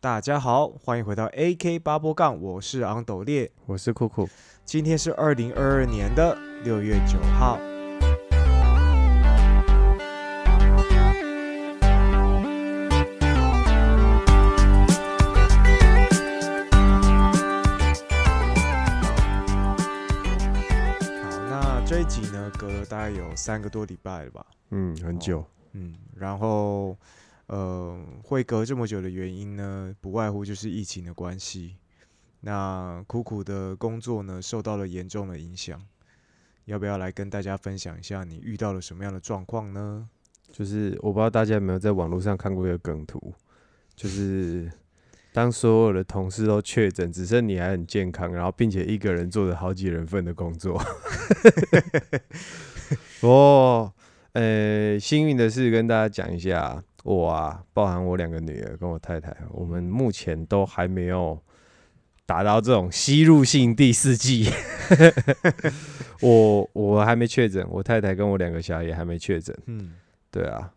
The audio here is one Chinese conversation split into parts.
大家好，欢迎回到 AK 八波杠，我是昂斗烈。我是酷酷，今天是二零二二年的六月九号。好，那这一集呢，隔了大概有三个多礼拜了吧？嗯，很久，嗯，然后呃，会隔这么久的原因呢，不外乎就是疫情的关系。那苦苦的工作呢，受到了严重的影响。要不要来跟大家分享一下你遇到了什么样的状况呢？就是我不知道大家有没有在网络上看过一个梗图，就是当所有的同事都确诊，只剩你还很健康，然后并且一个人做着好几人份的工作。哦，呃，幸运的是跟大家讲一下，我啊，包含我两个女儿跟我太太，我们目前都还没有达到这种吸入性第四季。我我还没确诊，我太太跟我两个小孩也还没确诊。嗯，对啊，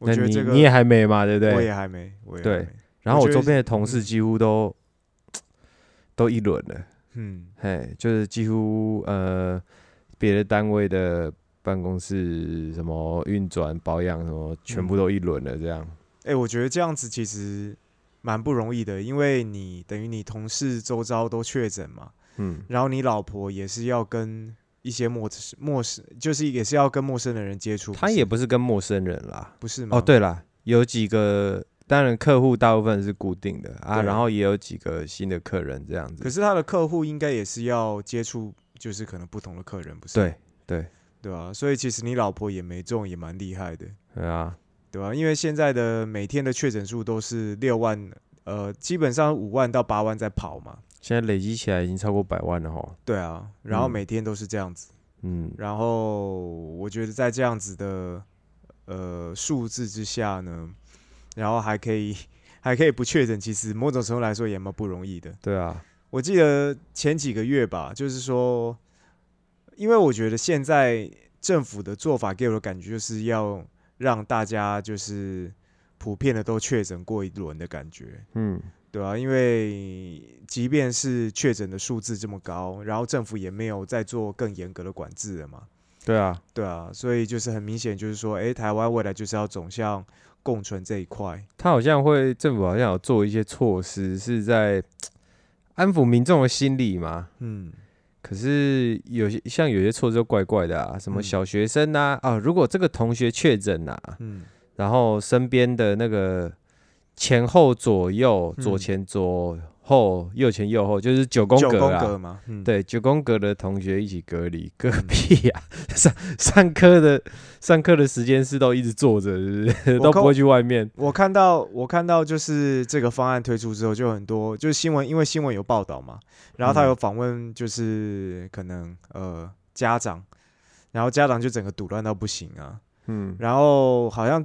那你我觉得这个你也还没嘛，对不对我？也还没，我也对。然后我周边的同事几乎都 都一轮了，嗯嘿，就是几乎呃别的单位的办公室什么运转保养什么，全部都一轮了，这样。哎、我觉得这样子其实蛮不容易的，因为你等于你同事周遭都确诊嘛，嗯，然后你老婆也是要跟一些陌陌生，就是也是要跟陌生的人接触。他也不是跟陌生人啦。不是吗？哦，，对啦，有几个。当然，客户大部分是固定的啊，然后也有几个新的客人这样子。可是他的客户应该也是要接触，就是可能不同的客人，不是？对对对啊、所以其实你老婆也没中，也蛮厉害的，对啊，对吧、因为现在的每天的确诊数都是六万，呃，基本上五万到八万在跑嘛。现在累积起来已经超过百万了哈。对啊，然后嗯每天都是这样子。嗯，然后我觉得在这样子的呃数字之下呢，然后还可以还可以不确诊，其实某种程度来说也蛮不容易的。对啊，我记得前几个月吧，就是说，因为我觉得现在政府的做法给我的感觉就是要让大家就是普遍的都确诊过一轮的感觉。嗯，对啊，因为即便是确诊的数字这么高，然后政府也没有再做更严格的管制了嘛。对啊，对啊，所以就是很明显，就是说，诶，台湾未来就是要走向共存这一块。他好像会政府好像有做一些措施，是在 安抚民众的心理嘛。嗯，可是有些像有些措施就怪怪的啊，什么嗯。小学生呐啊如果这个同学确诊呐，嗯，然后身边的那个前后左右、左嗯前左后、右前右后，就是九宫格啊。格嘛，嗯，对，九宫格的同学一起隔离，隔嗯壁呀、上上课的上课的时间是都一直坐着，是不是？都不会去外面。我看到我看到就是这个方案推出之后，就很多就是新闻，因为新闻有报道嘛，然后他嗯有访问就是可能呃家长，然后家长就整个堵乱到不行啊，嗯，然后好像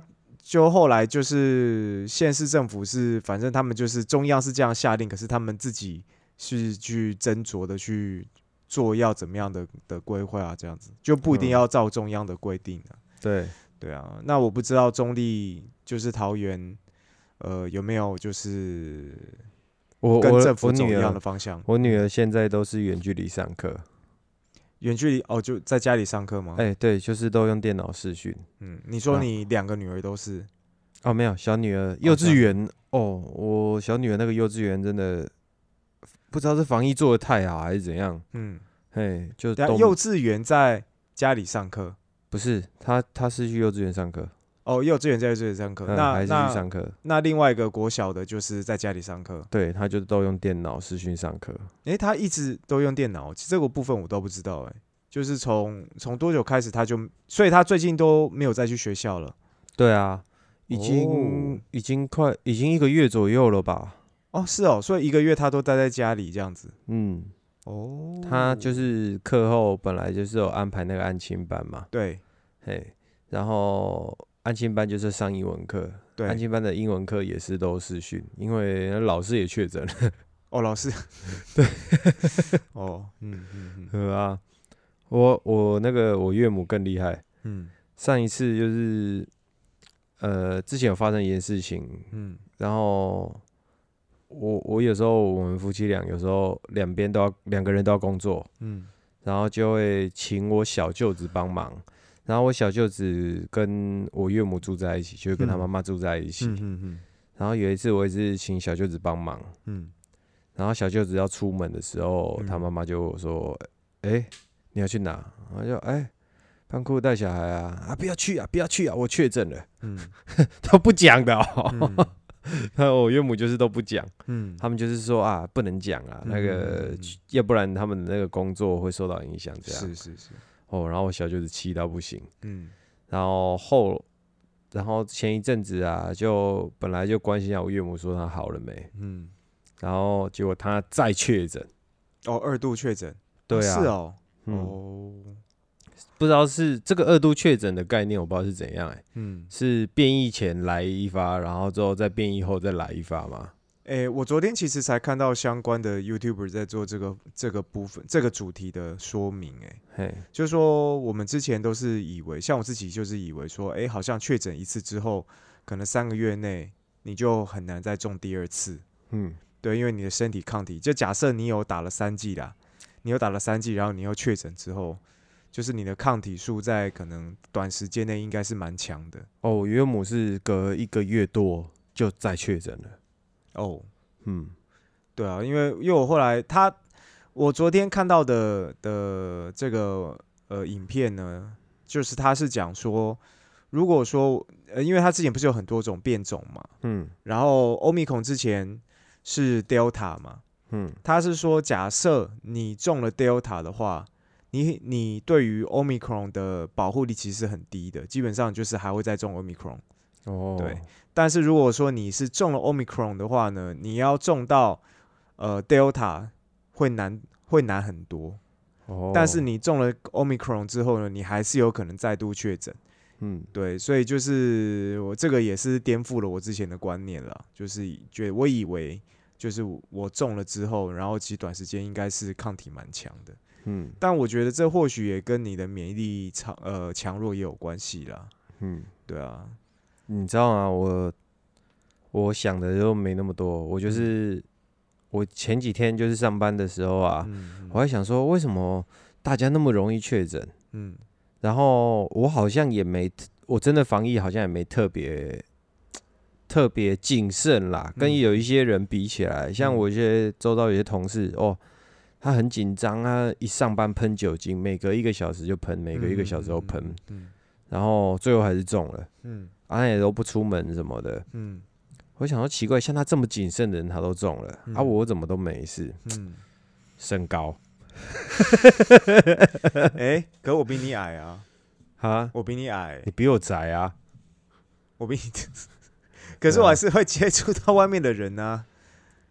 就后来就是县市政府是反正他们就是中央是这样下令，可是他们自己是去斟酌的去做要怎么样的的规划啊，这样子就不一定嗯要照中央的规定啊。对，对啊，那我不知道中立就是桃园，呃，有没有就是我跟政府走一样的方向？我女儿现在都是远距离上课，远距离哦，就在家里上课吗？哎、对，就是都用电脑视讯。嗯，你说啊你两个女儿都是，哦，没有，小女儿幼稚园哦，我小女儿那个幼稚园真的不知道是防疫做的太好还是怎样，嗯，嘿，就幼稚园在家里上课，不是她她是去幼稚园上课，哦，幼稚园在这里上课，嗯，那还是去那上课，那另外一个国小的就是在家里上课，对，他就都用电脑视讯上课。诶，他一直都用电脑，其实这个部分我都不知道、诶，就是从从多久开始他就，所以他最近都没有再去学校了。对啊，已经、哦。已经快已经一个月左右了吧？哦，是哦，所以一个月他都待在家里这样子。嗯，哦，他就是课后本来就是有安排那个安亲班嘛，对。嘿，然后安亲班就是上英文课，安对亲班的英文课也是都视讯，因为老师也确诊了，哦，老师。对。哦，嗯嗯嗯。对啊，我我那个我岳母更厉害，嗯。上一次就是呃之前有发生一件事情，嗯。然后我我有时候我们夫妻俩有时候两边都要两个人都要工作，嗯。然后就会请我小舅子帮忙。然后我小舅子跟我岳母住在一起，就是跟他嗯。妈妈住在一起。嗯嗯然后有一次我也是请小舅子帮忙，嗯。然后小舅子要出门的时候，嗯。他妈妈就说：“哎、你要去哪？”然后就哎，帮裤带小孩啊啊，不要去啊，不要去啊，我确诊了，嗯。都不讲的哦。嗯。然后我岳母就是都不讲，嗯。他们就是说啊，不能讲啊，那个要不然他们的那个工作会受到影响，这样。是是是，哦。然后我小舅子气到不行，嗯。然后后，然后前一阵子啊，就本来就关心一下我岳母说她好了没，嗯，然后结果她再确诊，哦，二度确诊，对啊，是哦，嗯，哦，不知道是这个二度确诊的概念，我不知道是怎样、欸，嗯，是变异前来一发，然后之后再变异后再来一发吗？诶，我昨天其实才看到相关的 YouTuber 在做这个这个部分这个主题的说明，诶，嘿，就是说我们之前都是以为，像我自己就是以为说，诶，好像确诊一次之后，可能三个月内你就很难再中第二次，嗯。对，因为你的身体抗体，就假设你有打了三剂啦，你有打了三剂，然后你又确诊之后，就是你的抗体数在可能短时间内应该是蛮强的。哦，我岳母是隔一个月多就再确诊了，哦。嗯对啊，因为因为我后来他，我昨天看到的的这个呃影片呢，就是他是讲说，如果说呃，因为他之前不是有很多种变种嘛，嗯然后欧米孔之前是 Delta 嘛，嗯他是说，假设你中了 Delta 的话，你你对于 Omicron 的保护力其实是很低的，基本上就是还会再中 Omicron。哦，对但是如果说你是中了 Omicron 的话呢，你要中到呃 Delta 会难会难很多。哦，但是你中了 Omicron 之后呢，你还是有可能再度确诊。嗯对，所以就是我这个也是颠覆了我之前的观念了，就是觉我以为就是我中了之后，然后其实短时间应该是抗体蛮强的，嗯但我觉得这或许也跟你的免疫力强呃强弱也有关系啦。嗯，对啊，你知道吗？我我想的就没那么多，我就是我前几天就是上班的时候啊，嗯我还想说为什么大家那么容易确诊，嗯。然后我好像也没，我真的防疫好像也没特别特别谨慎啦，跟嗯。有一些人比起来，像嗯。我一些周遭有些同事哦。他很紧张他，一上班喷酒精，每隔一个小时就喷，每隔一个小时都喷，嗯。然后最后还是中了，嗯啊也都不出门什么的。嗯我想说奇怪，像他这么谨慎的人，他都中了，啊嗯我怎么都没事？嗯，身高 哎、可我比你矮啊，啊，我比你矮你，比我宅啊？我比你，可是我还是会接触到外面的人啊。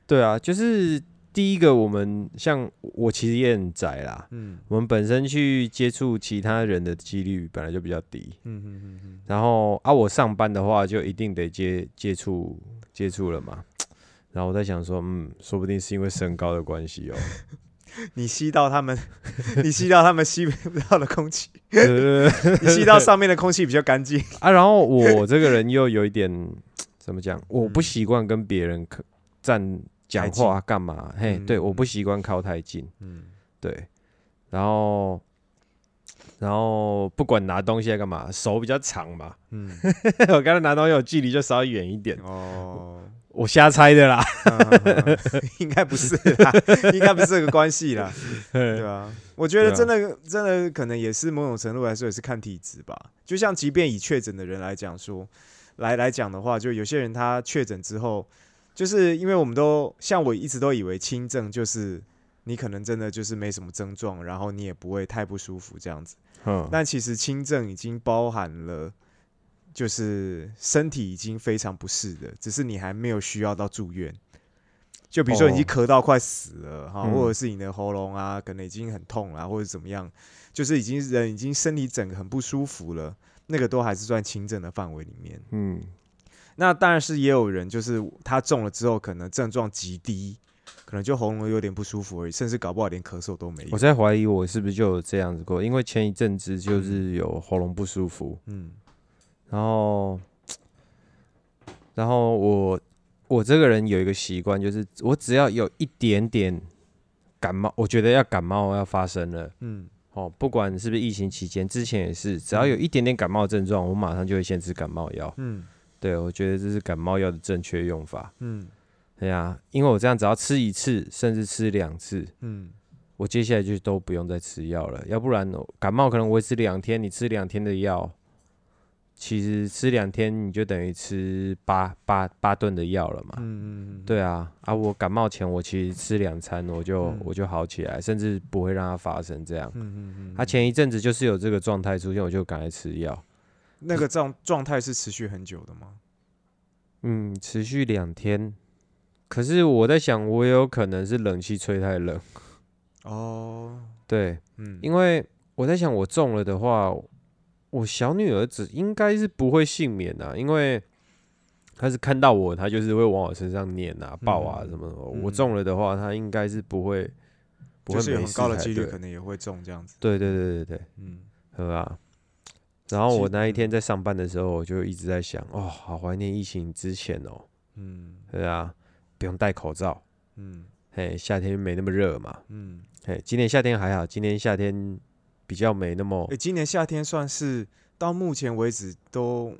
对啊，就是第一个，我们像我其实也很宅啦，嗯我们本身去接触其他人的几率本来就比较低，嗯嗯嗯嗯，然后啊，我上班的话就一定得接接触接触了嘛。然后我在想说，嗯，说不定是因为身高的关系哦。你吸到他们，你吸到他们吸不到的空气，你吸到上面的空气比较干净。啊，然后我这个人又有一点怎么讲？我不嗯习惯跟别人可站讲话干嘛？嘿，对，嗯我不习惯靠太近。嗯对，然后然后不管拿东西在干嘛，手比较长嘛。嗯，我刚才拿东西有距离就稍微远一点，哦，我瞎猜的啦。嗯 应该不是啦，应该不是这个关系啦，对啊？我觉得真的真的可能也是某种程度来说也是看体质吧。就像即便以确诊的人来讲说，来来讲的话，就有些人他确诊之后，就是因为我们都像我一直都以为轻症就是你可能真的就是没什么症状，然后你也不会太不舒服这样子。嗯，但其实轻症已经包含了，就是身体已经非常不适的，只是你还没有需要到住院。就比如说你已经哦咳到快死了哈，嗯或者是你的喉咙啊，可能已经很痛啊，或者怎么样，就是已经人已经身体整个很不舒服了，那个都还是算轻症的范围里面。嗯，那当然是也有人就是他中了之后，可能症状极低，可能就喉咙有点不舒服而已，甚至搞不好连咳嗽都没有我。在怀疑我是不是就有这样子过，因为前一阵子就是有喉咙不舒服，嗯然后然后我我这个人有一个习惯，就是我只要有一点点感冒，我觉得要感冒要发生了，嗯哦，不管是不是疫情期间，之前也是，只要有一点点感冒症状，我马上就会先吃感冒药。嗯对，我觉得这是感冒药的正确用法。嗯对呀、因为我这样只要吃一次，甚至吃两次，嗯我接下来就都不用再吃药了。要不然感冒可能维持两天，你吃两天的药，其实吃两天你就等于吃八八八顿的药了嘛。嗯嗯，对啊，啊，我感冒前我其实吃两餐，我就、嗯我就好起来，甚至不会让它发生这样。嗯嗯嗯，他、前一阵子就是有这个状态出现，我就赶快吃药。那个状状态是持续很久的吗？嗯，持续两天。可是我在想，我也有可能是冷气吹太冷。哦，对，嗯，因为我在想，我中了的话，我小女儿子应该是不会幸免啊，因为她是看到我，她就是会往我身上撵啊、抱啊嗯什么我中了的话，她应该是不会，不就是有很高的几率可能也会中这样子。对对对对对，嗯对吧？然后我那一天。在上班的时候，我就一直在想，哦，好怀念疫情之前哦，嗯。对啊，不用戴口罩，嗯。嘿，夏天没那么热嘛，嗯，嘿，今年夏天还好，今年夏天比较没那么哎，今年夏天算是到目前为止都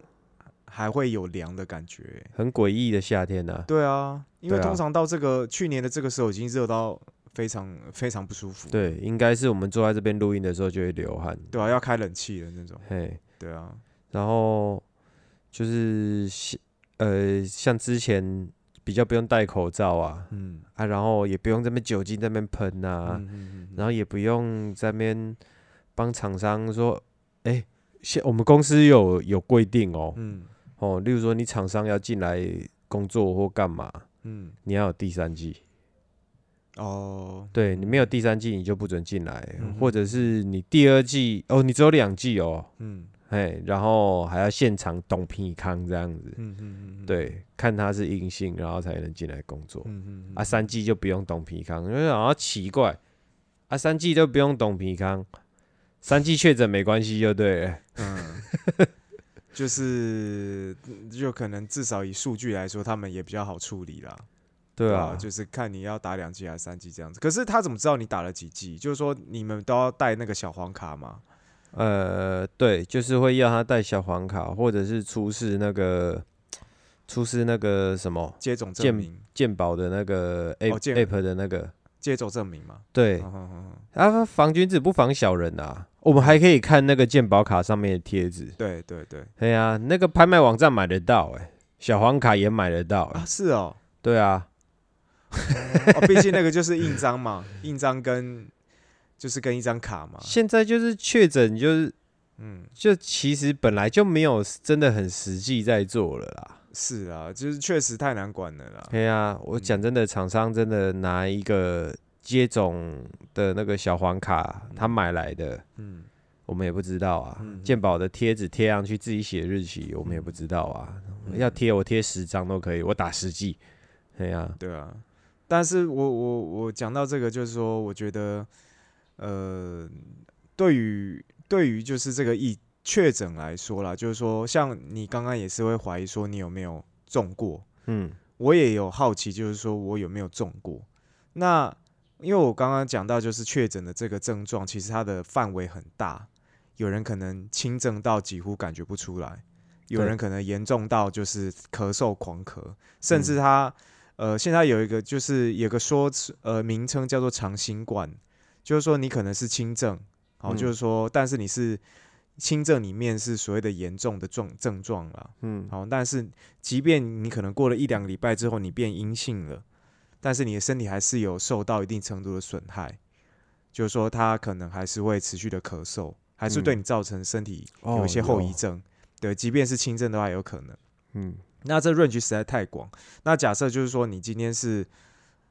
还会有凉的感觉欸。很诡异的夏天呐、对啊，因为通常到这个去年的这个时候已经热到非常非常不舒服。对，应该是我们坐在这边录音的时候就会流汗，对啊，要开冷气的那种。嘿，对啊，然后就是呃，像之前比较不用戴口罩啊，嗯啊，然后也不用这边酒精在那边喷啊，嗯嗯嗯然后也不用在那边帮厂商说，哎、现我们公司有有规定哦，嗯哦，例如说你厂商要进来工作或干嘛，嗯你要有第三季，哦，对你没有第三季你就不准进来，嗯或者是你第二季哦，你只有两季哦，嗯哎，然后还要现场懂皮康这样子，嗯嗯嗯，对，看他是阴性，然后才能进来工作。嗯嗯啊，三季就不用懂皮康，因为好像奇怪，啊，三季都不用懂皮康，三季确诊没关系就对了。嗯，就是就可能至少以数据来说，他们也比较好处理啦。对啊，就是看你要打两剂还是三剂这样子。可是他怎么知道你打了几剂？就是说你们都要带那个小黄卡吗？呃，对，就是会要他带小黄卡，或者是出示那个出示那个什么接种证健明，健保的那个 app、健 app 的那个，接种证明嘛。对啊，防君子不防小人啊。我们还可以看那个健保卡上面的贴纸，对对对对啊、那个拍卖网站买得到、哎，小黄卡也买得到、哎啊，是哦，对啊，哦，毕竟那个就是印章嘛，印章跟就是跟一张卡嘛。现在就是确诊，就是嗯，就其实本来就没有真的很实际在做了啦。是啊，就是确实太难管了啦。对啊，我讲真的，厂商真的拿一个接种的那个小黄卡，他买来的，嗯我们也不知道啊。嗯健保的贴纸贴上去，自己写日期，我们也不知道啊。嗯要贴我贴十张都可以，我打十剂。对呀、对啊，但是我我我讲到这个，就是说，我觉得，呃，对于对于就是这个疫确诊来说啦，就是说，像你刚刚也是会怀疑说你有没有中过，嗯我也有好奇，就是说我有没有中过。那因为我刚刚讲到，就是确诊的这个症状，其实它的范围很大，有人可能轻症到几乎感觉不出来，有人可能严重到就是咳嗽狂咳，甚嗯至他、呃现在有一个就是有个说辞呃名称叫做长新冠，就是说你可能是轻症，好、嗯就是说但是你是轻症里面是所谓的严重的状症状了，嗯。好，但是即便你可能过了一两个礼拜之后你变阴性了，但是你的身体还是有受到一定程度的损害，就是说它可能还是会持续的咳嗽，还是对嗯。你造成身体哦有一些后遗有。症。对，即便是轻症的话，有可能。嗯那这 range 实在太广。那假设就是说你今天是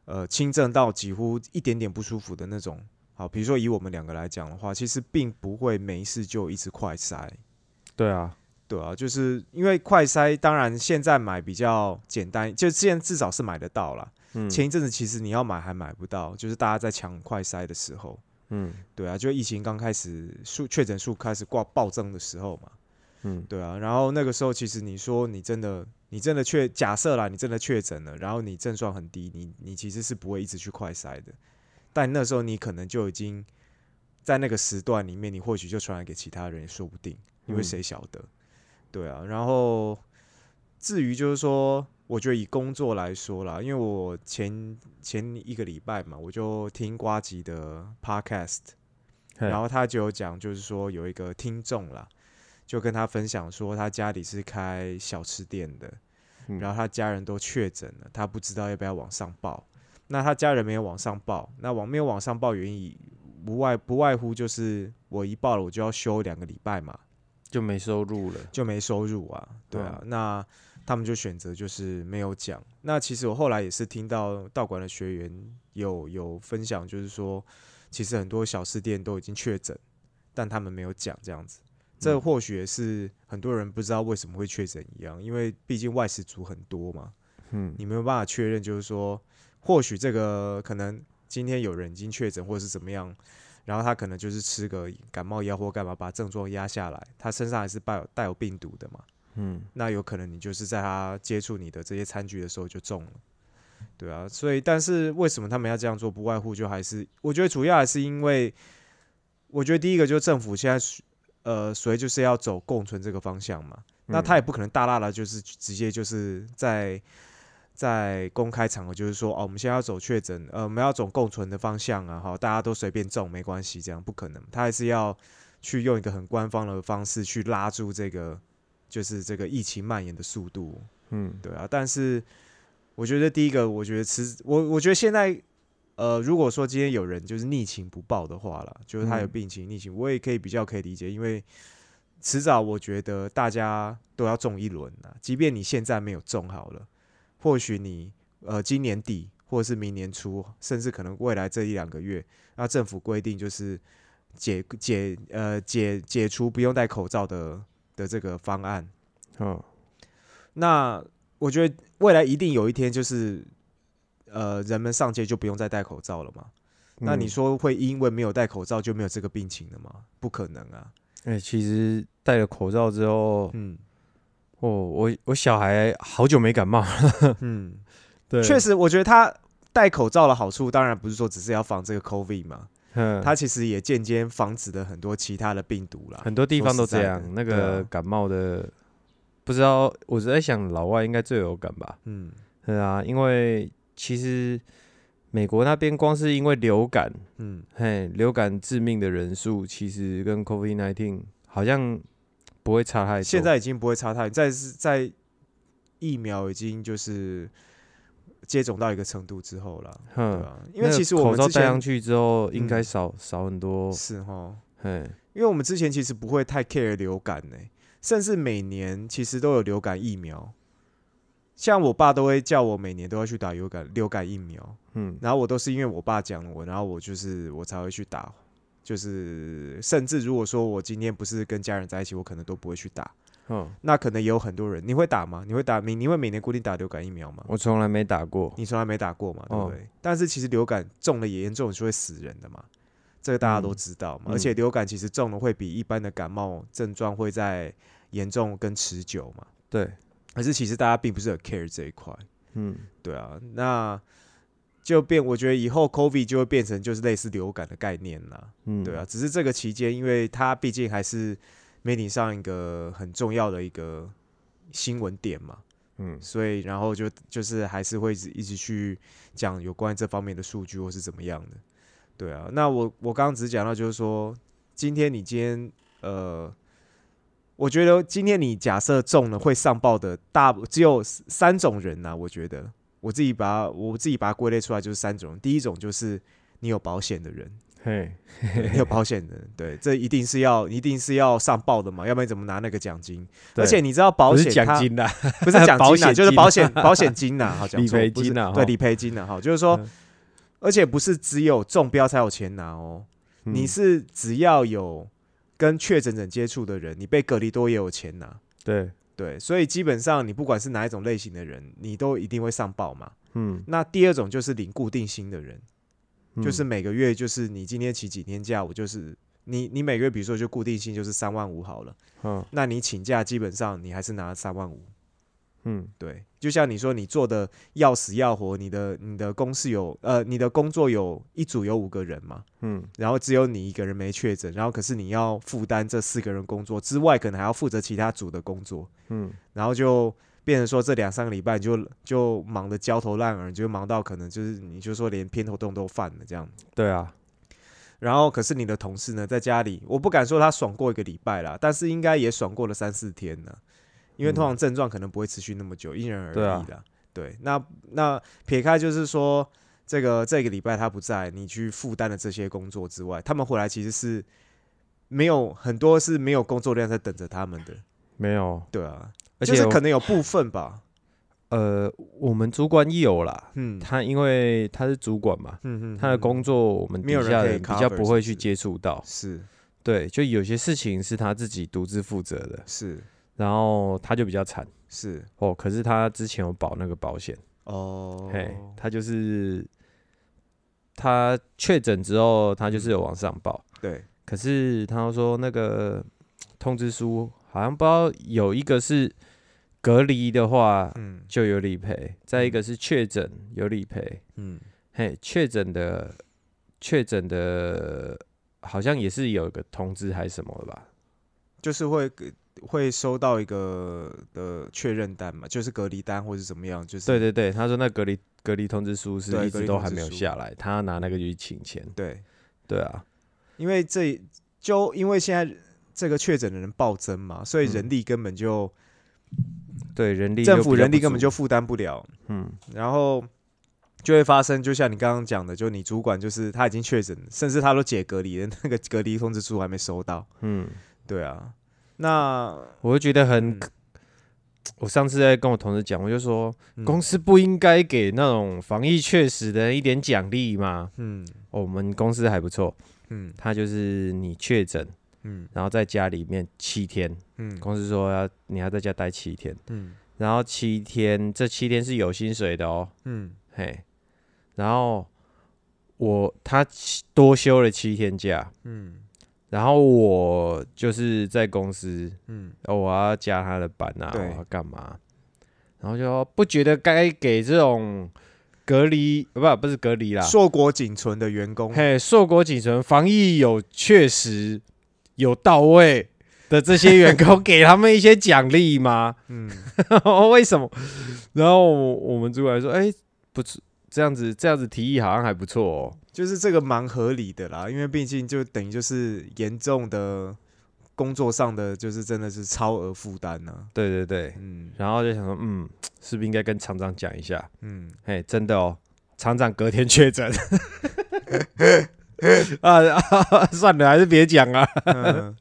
呃轻症到几乎一点点不舒服的那种，好，比如说以我们两个来讲的话，其实并不会没事就一直快筛。对啊，对啊，就是因为快筛，当然现在买比较简单，就现在至少是买得到啦。嗯前一阵子其实你要买还买不到，就是大家在抢快筛的时候，嗯对啊，就疫情刚开始数确诊数开始挂暴增的时候嘛，嗯对啊，然后那个时候其实你说你真的你你真的确假设啦，你真的确诊了，然后你症状很低，你你其实是不会一直去快筛的，但那时候你可能就已经在那个时段里面，你或许就传染给其他人，也说不定，因为嗯。谁晓得？对啊，然后至于就是说，我觉得以工作来说啦，因为我前前一个礼拜嘛，我就听瓜吉的 podcast，然后他就有讲，就是说有一个听众啦，就跟他分享说，他家里是开小吃店的，嗯然后他家人都确诊了，他不知道要不要往上报。那他家人没有往上报，那往没有往上报原因不外不外乎就是我一报了，我就要休两个礼拜嘛，就没收入了。就没收入啊，对啊，那他们就选择就是没有讲。那其实我后来也是听到道馆的学员有有分享，就是说，其实很多小吃店都已经确诊，但他们没有讲这样子。这嗯或许也是很多人不知道为什么会确诊一样，因为毕竟外食族很多嘛，嗯你没有办法确认，就是说，或许这个可能今天有人已经确诊，或者是怎么样，然后他可能就是吃个感冒药或干嘛，把症状压下来，他身上还是带有带有病毒的嘛，嗯那有可能你就是在他接触你的这些餐具的时候就中了，对啊，所以但是为什么他们要这样做？不外乎就还是我觉得主要还是因为，我觉得第一个就是政府现在是呃，所以就是要走共存这个方向嘛，那他也不可能大大的就是直接就是在在公开场合就是说哦，我们现在要走确诊，呃，我们要走共存的方向啊，哈，大家都随便中没关系，这样不可能，他还是要去用一个很官方的方式去拉住这个就是这个疫情蔓延的速度，嗯。对啊，但是我觉得第一个，我觉得迟，我我觉得现在，呃，如果说今天有人就是逆情不报的话了，就是他有嗯。病情逆情，我也可以比较可以理解，因为迟早我觉得大家都要中一轮啊，即便你现在没有中好了，或许你呃今年底或者是明年初，甚至可能未来这一两个月，那政府规定就是解解呃解解除不用戴口罩的的这个方案，哦。那我觉得未来一定有一天，就是呃，人们上街就不用再戴口罩了嘛？那你嗯说会因为没有戴口罩就没有这个病情了吗？不可能啊！哎、其实戴了口罩之后，嗯哦，我我小孩好久没感冒了，嗯，对，确实，我觉得他戴口罩的好处，当然不是说只是要防这个 COVID 嘛，嗯，它其实也间接防止了很多其他的病毒啦。很多地方都这。样那个感冒的，不知道我是在想老外应该最有感吧？嗯对啊，因为其实美国那边光是因为流感，嗯，嘿，流感致命的人数其实跟 COVID nineteen 好像不会差太多。现在已经不会差太，在是在疫苗已经就是接种到一个程度之后了，对哼，啊，因为其实我口罩戴上去之后，应该嗯少、少很多。是哈，嘿，因为我们之前其实不会太 care 流感呢、甚至每年其实都有流感疫苗。像我爸都会叫我每年都要去打流感流感疫苗，嗯然后我都是因为我爸讲了我，然后我就是我才会去打，就是甚至如果说我今天不是跟家人在一起，我可能都不会去打。嗯，那可能也有很多人，你会打吗？你会打？你你会每年固定打流感疫苗吗？我从来没打过。你从来没打过嘛，对不哦对？但是其实流感中了也严重是会死人的嘛，这个大家都嗯知道嘛。嗯而且流感其实中了会比一般的感冒症状会在严重跟持久嘛。对，可是其实大家并不是很 care 这一块，嗯对啊，那就变，我觉得以后 COVID 就会变成就是类似流感的概念啦，嗯，对啊。只是这个期间，因为它毕竟还是媒体上一个很重要的一个新闻点嘛，嗯所以然后就就是还是会一直一直去讲有关这方面的数据或是怎么样的，对啊。那我我刚刚只是讲到就是说，今天你今天呃，我觉得今天你假设中了会上报的大只有三种人呐、我觉得我自己把它我自己把它归类出来就是三种人，第一种就是你有保险的人。嘿，有保险的人，对，这一定是要一定是要上报的嘛，要不然怎么拿那个奖金？而且你知道保不险奖金呐，不是奖金呐，保险就是保险保险金呐，理赔金呐哈对理赔金呐，哈，就是说嗯，而且不是只有中标才有钱拿哦，你嗯是只要有跟确诊者接触的人，你被隔离多也有钱拿，对，对，所以基本上你不管是哪一种类型的人，你都一定会上报嘛。嗯，那第二种就是领固定薪的人，就是嗯每个月就是你今天请几天假，我就是你你每个月比如说就固定薪就是三万五好了，嗯那你请假基本上你还是拿三万五。嗯。对，就像你说，你做的要死要活，你的你的公司有呃，你的工作有一组有五个人嘛，嗯。然后只有你一个人没确诊，然后可是你要负担这四个人工作之外，可能还要负责其他组的工作，嗯。然后就变成说这两三个礼拜你就就忙得焦头烂额，就忙到可能就是你就说连偏头痛都犯了这样。对啊，然后可是你的同事呢，在家里，我不敢说他爽过一个礼拜啦，但是应该也爽过了三四天呢，因为通常症状可能不会持续那么久，因人而异的。对，那那撇开就是说这个这个礼拜他不在，你去负担的这些工作之外，他们回来其实是没有很多是没有工作量在等着他们的。没有，对啊，而且就是可能有部分吧。呃，我们主管有啦，嗯他因为他是主管嘛，嗯嗯，他的嗯工作我们底下人比较不会去接触到，是对，就有些事情是他自己独自负责的，是然后他就比较惨。是。哦。可是他之前有保那个保险，哦，嘿，他就是他确诊之后，他就是有往上报，对，可是他说那个通知书好像不知道有一个是隔离的话嗯。就有理赔，再一个是确诊有理赔，嗯。嘿，确诊的确诊的，好像也是有一个通知还是什么的吧？就是会给会收到一个的确认单嘛，就是隔离单或是怎么样，就是对对对，他说那隔离隔离通知书是一直都还没有下来，他要拿那个去请钱。对，对啊，因为这就因为现在这个确诊的人暴增嘛，所以嗯。人力根本就、对人力政府人力根本就负担不了，嗯。然后就会发生，就像你刚刚讲的，就你主管就是他已经确诊，甚至他都解隔离了，那个隔离通知书还没收到，嗯，对啊，那我就觉得很嗯，我上次在跟我同事讲，我就说嗯。公司不应该给那种防疫确实的人一点奖励吗？嗯。哦我们公司还不错，嗯。他就是你确诊，嗯。然后在家里面七天，嗯。公司说要你要在家待七天。嗯。然后七天，这七天是有薪水的哦，嗯。嘿。然后我他七多休了七天假，嗯然后我就是在公司，嗯哦，我要加他的班啊，我要干嘛？然后就不觉得该给这种隔离，呃不不是隔离啦，硕果仅存的员工，嘿，硕果仅存，防疫有确实有到位的这些员工，给他们一些奖励吗？嗯 为什么？然后我我们主管说，哎、不是这样子，这样子提议好像还不错哦。就是这个蛮合理的啦，因为毕竟就等于就是严重的工作上的，就是真的是超额负担呢。对对对，嗯然后就想说，嗯，是不是应该跟厂长讲一下？嗯，哎，真的哦，厂长隔天确诊。啊 啊，算了，还是别讲啊。嗯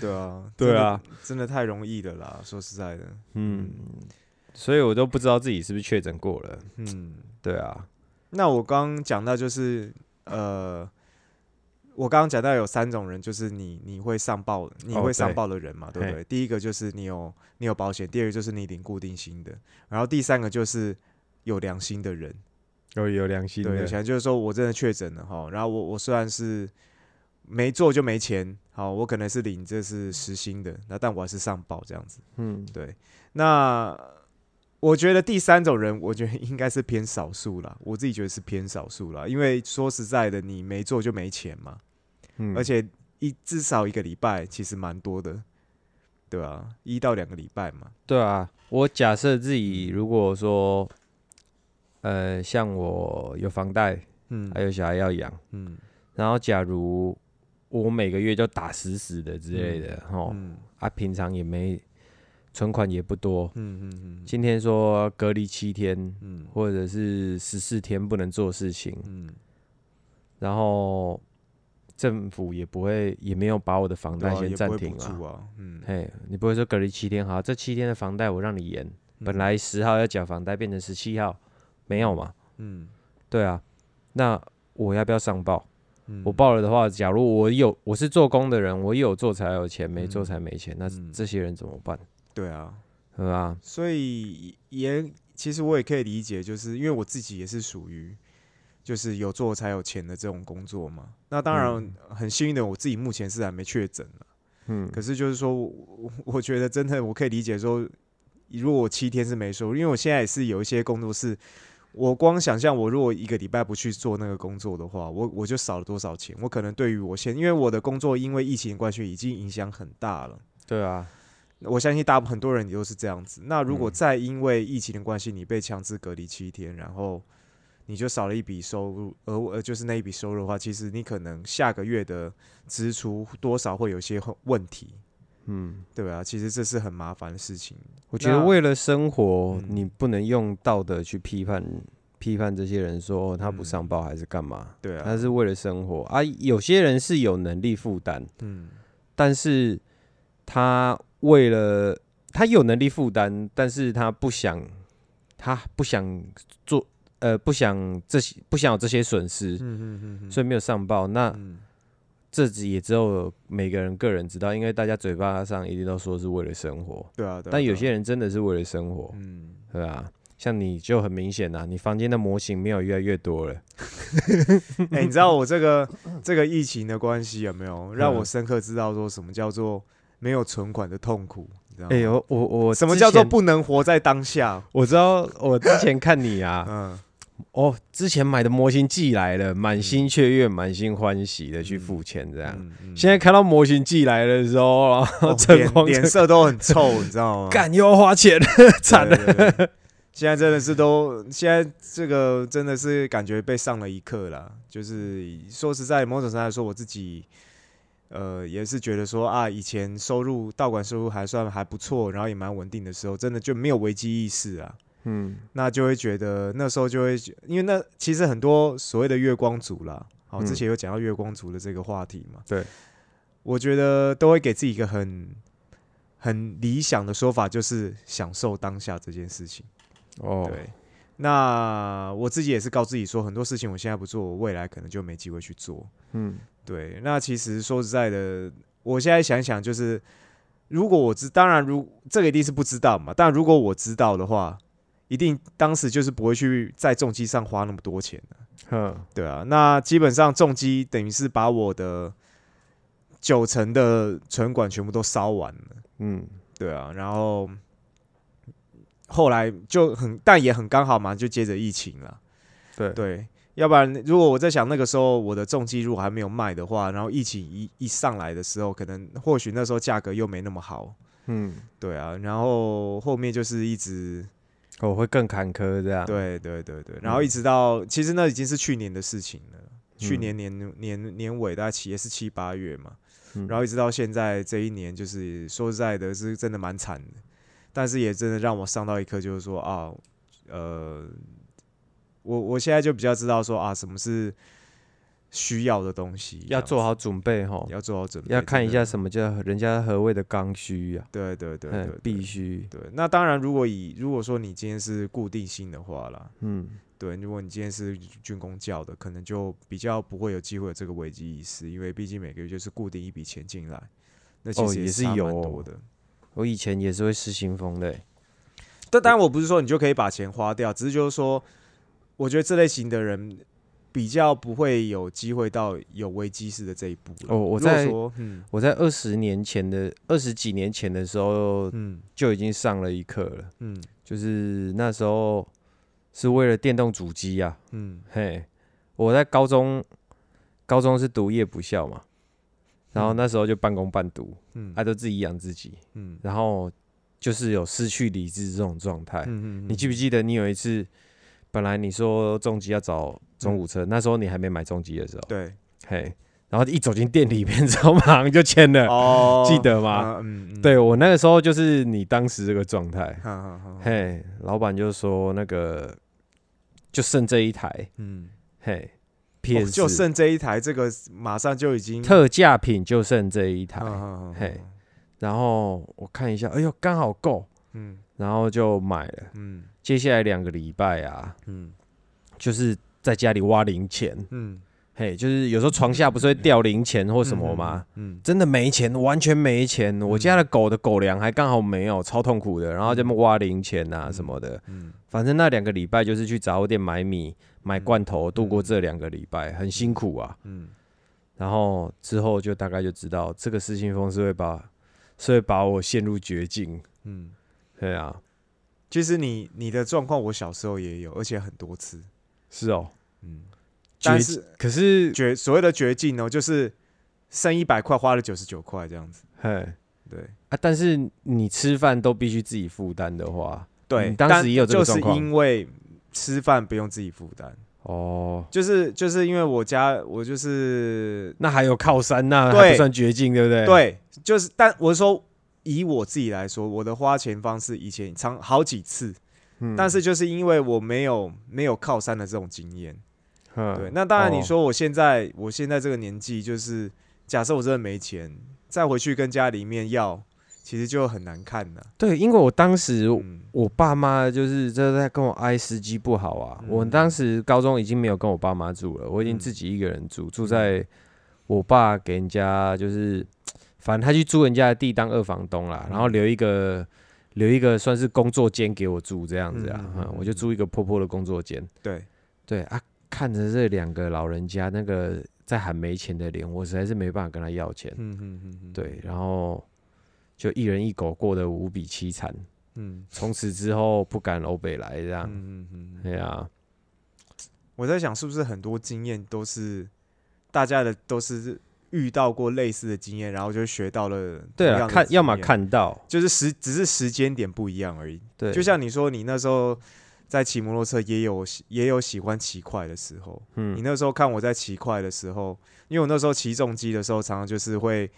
对啊，对啊，真的，真的太容易了啦。说实在的，嗯，所以我都不知道自己是不是确诊过了。嗯，对啊，那我刚刚讲到就是呃。我刚刚讲到有三种人，就是你你会上报你哦会上对报的人嘛，对不嘿对？第一个就是你有你有保险，第二个就是你领固定薪的，然后第三个就是有良心的人，有有良心对，的，想就是说我真的确诊了哈，然后我我虽然是没做就没钱，好，我可能是领这是实薪的，那但我还是上报这样子，嗯，对。那我觉得第三种人，我觉得应该是偏少数啦，我自己觉得是偏少数啦，因为说实在的，你没做就没钱嘛，嗯。而且一至少一个礼拜其实蛮多的，对啊，一到两个礼拜嘛，对啊，我假设自己如果说，呃，像我有房贷，嗯。还有小孩要养，嗯。然后假如我每个月就打死死的之类的，哦，嗯。啊，平常也没存款也不多，嗯嗯嗯。今天说隔离七天，嗯。或者是十四天不能做事情，嗯，然后政府也不会也没有把我的房贷先暂停了，啊，嗯，嘿，你不会说隔离七天，好，这七天的房贷我让你延，本嗯来十号要缴房贷变成十七号，没有嘛？嗯。对啊，那我要不要上报？嗯。我报了的话，假如我有我是做工的人，我有做才有钱，没做嗯。才没钱，那嗯。这些人怎么办？对啊，对啊？所以也其实我也可以理解，就是因为我自己也是属于就是有做才有钱的这种工作嘛。那当然很幸运的，我自己目前是还没确诊了。嗯，可是就是说 我觉得真的我可以理解说，如果我七天是没收入，因为我现在也是有一些工作是，我光想象我如果一个礼拜不去做那个工作的话，我我就少了多少钱。我可能对于我现，因为我的工作因为疫情关系已经影响很大了。对啊，我相信大部分很多人也都是这样子。那如果嗯再因为疫情的关系，你被强制隔离七天，然后你就少了一笔收入，而呃就是那一笔收入的话，其实你可能下个月的支出多少会有些问题，嗯，对啊，其实这是很麻烦的事情。我觉得为了生活，嗯你不能用道德去批判批判这些人说、哦他不嗯上报还是干嘛，对啊，他是为了生活啊。有些人是有能力负担，嗯但是他为了他有能力负担，但是他不想，他不想做，呃，不想这些，不想有这些损失，嗯嗯嗯，所以没有上报。那嗯这只也只有每个人个人知道，因为大家嘴巴上一定都说是为了生活，对啊，对啊但有些人真的是为了生活，嗯，对啊？像你就很明显呐、你房间的模型没有越来越多了。哎、你知道我这个这个疫情的关系有没有让我嗯深刻知道说什么叫做没有存款的痛苦？你知道吗？哎呦，我我什么？叫做不能活在当下？我知道，我之前看你啊，嗯，哦，之前买的模型寄来了，满心雀跃、满心欢喜的去付钱，这样。嗯嗯现在看到模型寄来的时候，然后脸脸色都很臭，你知道吗？干又要花钱，惨了。现在真的是都，现在这个真的是感觉被上了一课了。就是说实在，某种程度来说，我自己呃也是觉得说啊，以前收入道馆收入还算还不错，然后也蛮稳定的时候，真的就没有危机意识啊。嗯，那就会觉得那时候就会，因为那其实很多所谓的月光族啦，好，嗯之前有讲到月光族的这个话题嘛，对，我觉得都会给自己一个很很理想的说法，就是享受当下这件事情。哦，对，那我自己也是告自己说，很多事情我现在不做，我未来可能就没机会去做。嗯，对，那其实说实在的，我现在想想，就是如果我知，当然如这个一定是不知道嘛，但如果我知道的话，一定当时就是不会去在重机上花那么多钱的。哼，对啊，那基本上重机等于是把我的九成的存款全部都烧完了。嗯，对啊，然后后来就很，但也很刚好嘛，就接着疫情了。对，对，要不然如果我在想那个时候我的重机如果还没有卖的话，然后疫情一一上来的时候，可能或许那时候价格又没那么好。嗯，对啊，然后后面就是一直我会更坎坷这样。，对对对对，然后一直到其实那已经是去年的事情了，去嗯年年年年尾大概七也是七八月嘛，嗯然后一直到现在这一年，就是说实在的，是真的蛮惨的，但是也真的让我上到一课，就是说啊，呃，我我现在就比较知道说啊，什么是需要的东西，要做好，准备哈，要做好准备，要看一下什么叫人家何谓的刚需啊，对对对对必须，对。那当然，如果以如果说你今天是固定性的话啦，嗯，对，如果你今天是军工教的，可能就比较不会有机会有这个危机意识，因为毕竟每个月就是固定一笔钱进来，那其哦实也是有多的。我以前也是会失心疯的欸，但当然，我不是说你就可以把钱花掉，只是就是说，我觉得这类型的人比较不会有机会到有危机式的这一步。哦我在说，嗯我在二十年前的二十几年前的时候嗯就已经上了一课了，嗯就是那时候是为了电动主机啊，嗯嘿，我在高中，高中是读夜不校嘛，然后嗯那时候就半工半读，嗯还、都自己养自己，嗯然后就是有失去理智这种状态。嗯你记不记得你有一次，本来你说重机要找中古车，那时候你还没买重机的时候，对。嘿，然后一走进店里面 之后，马上就签了，哦，记得吗？啊嗯嗯，对我那个时候就是你当时这个状态，好好好，嘿，老板就说那个就剩这一台，嗯，嘿哦就剩这一台，这个马上就已经特价品就剩这一台，台嘿，然后我看一下，哎呦，刚好够，嗯然后就买了。嗯接下来两个礼拜啊，嗯就是在家里挖零钱，嗯，嘿，就是有时候床下不是会掉零钱或什么吗？嗯？真的没钱，完全没钱。我家的狗的狗粮还刚好没有，超痛苦的。然后这么挖零钱啊什么的，嗯反正那两个礼拜就是去杂货店买米、买罐头，度过这两个礼拜，很辛苦啊。嗯然后之后就大概就知道这个失心疯是会把是会把我陷入绝境。嗯对啊，其实你你的状况，我小时候也有，而且很多次。是哦，嗯，绝但是可是，绝所谓的绝境哦，就是剩一百块花了九十九块这样子。嘿。对。啊，但是你吃饭都必须自己负担的话，对，你当时也有这个就是因为吃饭不用自己负担，哦，就是就是因为我家我就是那还有靠山，那还对。不算绝境，对不对？，对，就是但我是说以我自己来说，我的花钱方式以前常好几次，嗯但是就是因为我没有没有靠山的这种经验。嗯对，那当然你哦说我现在、我现在这个年纪，就是假设我真的没钱，再回去跟家里面要，其实就很难看的。对，因为我当时嗯我爸妈就是这在跟我哀司机不好啊。嗯我当时高中已经没有跟我爸妈住了，我已经嗯自己一个人住，住在我爸给人家就是，反正他去租人家的地当二房东啦，然后嗯留一个留一个算是工作间给我住这样子啊我就租一个破破的工作间。对，对啊，看着这两个老人家那个在喊没钱的脸，我实在是没办法跟他要钱。嗯嗯嗯嗯，对，然后就一人一狗过得无比凄惨。嗯从此之后不敢欧北来这样。嗯嗯，对啊，我在想是不是很多经验都是大家的都是遇到过类似的经验，然后就学到了对了，同样的看要么，看到，就是时只是时间点不一样而已。对，就像你说，你那时候在骑摩托车也有喜也有喜欢骑快的时候。嗯你嗯，那时候看我在骑快的时候，因为我那时候骑重机的时候，常常就是会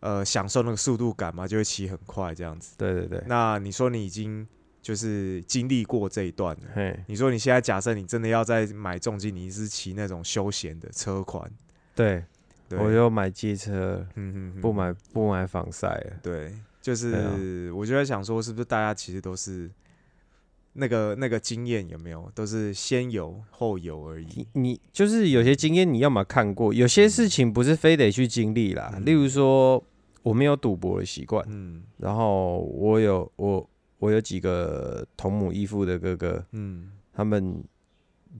呃享受那个速度感嘛，就会骑很快这样子。对对对，那你说你已经就是经历过这一段了。嘿，你说你现在假设你真的要再买重机，你是骑那种休闲的车款，对，我又买机车，嗯嗯不买不买防晒了。对，就是我就在想说，是不是大家其实都是那个那个经验有没有，都是先有后有而已。你你就是有些经验，你要么看过，有些事情不是非得去经历啦。嗯例如说，我没有赌博的习惯，嗯然后我有我我有几个同母异父的哥哥，嗯他们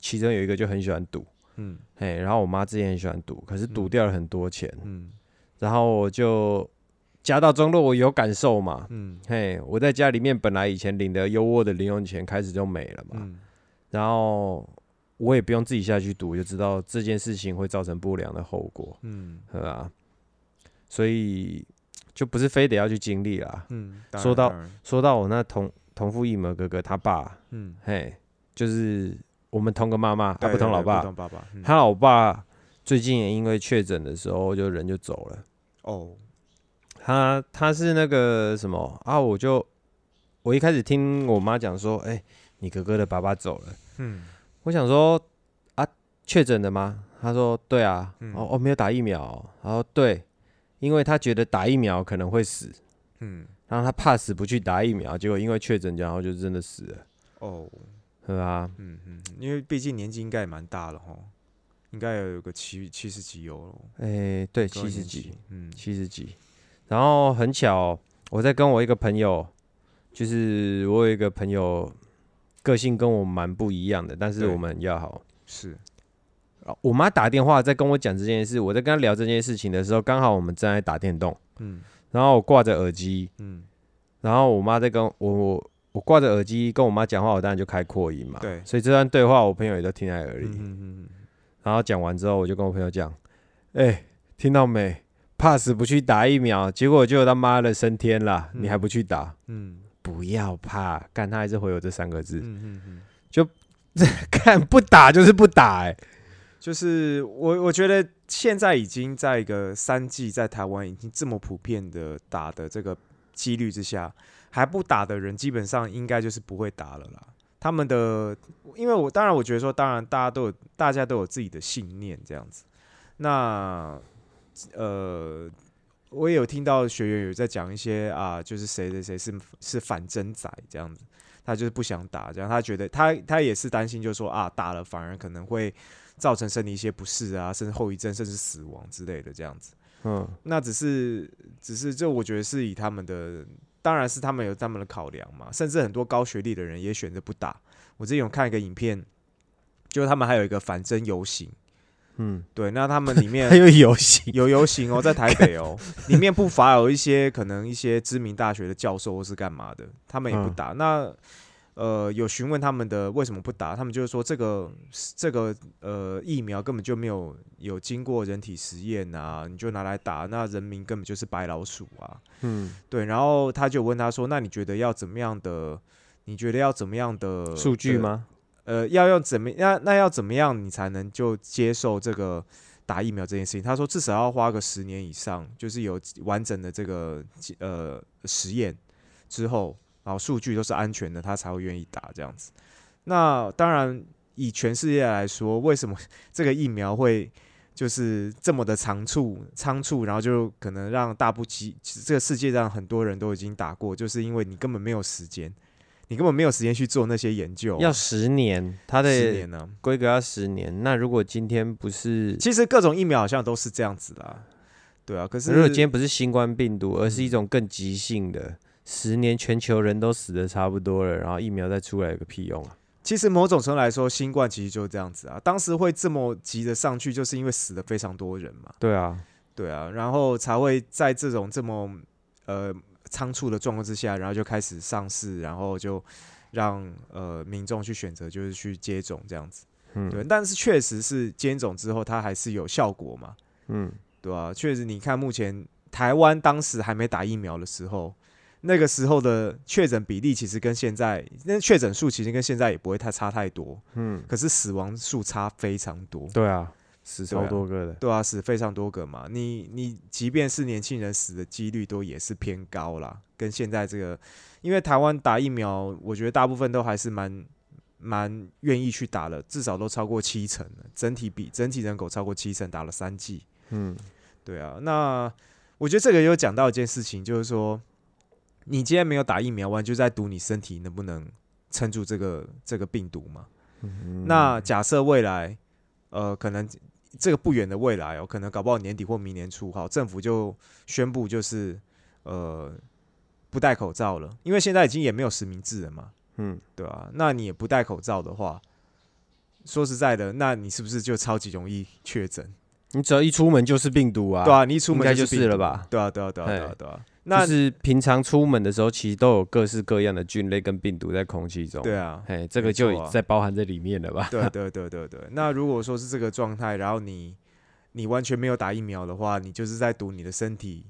其中有一个就很喜欢赌，嗯。嘿，然后我妈之前很喜欢赌，可是赌嗯。掉了很多钱，嗯。然后我就家道中落，我有感受嘛，嗯。嘿，我在家里面本来以前领的优渥的零用钱开始就没了嘛，嗯。然后我也不用自己下去赌，就知道这件事情会造成不良的后果，嗯。对吧？所以就不是非得要去经历啦。嗯，当说到说到我那同同父异母哥哥，他爸，嗯，嘿，就是我们同个妈妈，不同老爸不，同爸爸，嗯他老爸最近也因为确诊的时候就人就走了。哦，他他是那个什么啊？我就我一开始听我妈讲说，哎、你哥哥的爸爸走了。嗯我想说啊，确诊的吗？他说对啊。嗯哦哦，没有打疫苗哦、然后对，因为他觉得打疫苗可能会死，嗯然后他怕死不去打疫苗，结果因为确诊，然后就真的死了，哦，对吧？嗯嗯，因为毕竟年纪应该也蛮大了哈，应该有个七七十几有了，哎、对，七十几，，嗯七十几。然后很巧，我在跟我一个朋友，就是我有一个朋友，个性跟我蛮不一样的，但是我们很要好。是，啊我妈打电话在跟我讲这件事，我在跟她聊这件事情的时候，刚好我们正在打电动，嗯然后我挂着耳机，嗯然后我妈在跟我我我挂着耳机跟我妈讲话，我当然就开扩音嘛。对所以这段对话我朋友也都听在耳里。嗯嗯嗯然后讲完之后，我就跟我朋友讲：“哎、听到没？怕死不去打疫苗，结果就他妈的升天了，你还不去打？嗯不要怕！干，他还是回我这三个字：嗯嗯嗯，看 不打就是不打、哎，就是我我觉得现在已经在一个三 G 在台湾已经这么普遍的打的这个几率之下，还不打的人基本上应该就是不会打了啦。他们的，因为我当然我觉得说，当然大家都有大家都有自己的信念这样子。那呃，我也有听到学员有在讲一些啊，就是谁谁谁是是反真仔这样子，他就是不想打，这样他觉得他他也是担心，就是说啊，打了反而可能会造成身体一些不适啊，甚至后遗症，甚至死亡之类的这样子。嗯，那只是只是这我觉得是以他们的，当然是他们有他们的考量嘛，甚至很多高学历的人也选择不打。我之前有看一个影片，就是他们还有一个反真游行，嗯，对，那他们里面 还有游行，有游行哦，在台北哦，里面不乏有一些可能一些知名大学的教授或是干嘛的，他们也不嗯打。那呃，有询问他们的为什么不打，他们就是说这个这个呃疫苗根本就没有有经过人体实验啊，你就拿来打，那人民根本就是白老鼠啊。嗯，对，然后他就问他说：“那你觉得要怎么样的？你觉得要怎么样的数据吗？呃，要用怎么那那要怎么样你才能就接受这个打疫苗这件事情？他说至少要花个十年以上，就是有完整的这个呃实验之后，然后数据都是安全的，他才会愿意打这样子。那当然，以全世界来说，为什么 这个疫苗会就是这么的仓促仓促，然后就可能让大部机这个世界上很多人都已经打过，就是因为你根本没有时间。你根本没有时间去做那些研究啊、要十年，它的十年呢、规格要十年。那如果今天不是，其实各种疫苗好像都是这样子啦，对啊。可是如果今天不是新冠病毒，而是一种更急性的，十年全球人都死的差不多了，然后疫苗再出来有个屁用啊！其实某种程度来说，新冠其实就是这样子啊。当时会这么急的上去，就是因为死了非常多人嘛，对啊，对啊，然后才会在这种这么呃仓促的状况之下，然后就开始上市，然后就让呃民众去选择，就是去接种这样子，嗯，对。但是确实是接种之后，它还是有效果嘛，嗯，对啊、确实，你看目前台湾当时还没打疫苗的时候，那个时候的确诊比例其实跟现在，那确诊数其实跟现在也不会太差太多，嗯，可是死亡数差非常多，对啊，死超多个的，对啊，死非常多个嘛。你你即便是年轻人死的几率都也是偏高啦，跟现在这个，因为台湾打疫苗，我觉得大部分都还是蛮蛮愿意去打了，至少都超过七成了，整体比整体人口超过七成打了三剂。嗯，对啊，那我觉得这个有讲到一件事情，就是说，你今天没有打疫苗，完就在赌你身体能不能撑住这个这个病毒嘛。嗯那假设未来，呃，可能这个不远的未来哦，可能搞不好年底或明年初，好，政府就宣布就是呃不戴口罩了，因为现在已经也没有实名制了嘛，嗯，对啊、那你也不戴口罩的话，说实在的，那你是不是就超级容易确诊？你只要一出门就是病毒啊，对啊，你一出门就是了吧？对啊，对啊，对啊，对啊嘿，对啊。就那是平常出门的时候，其实都有各式各样的菌类跟病毒在空气中。对，啊，哎，这个就在包含在里面了吧？对对对对对。那如果说是这个状态，然后你你完全没有打疫苗的话，你就是在赌你的身体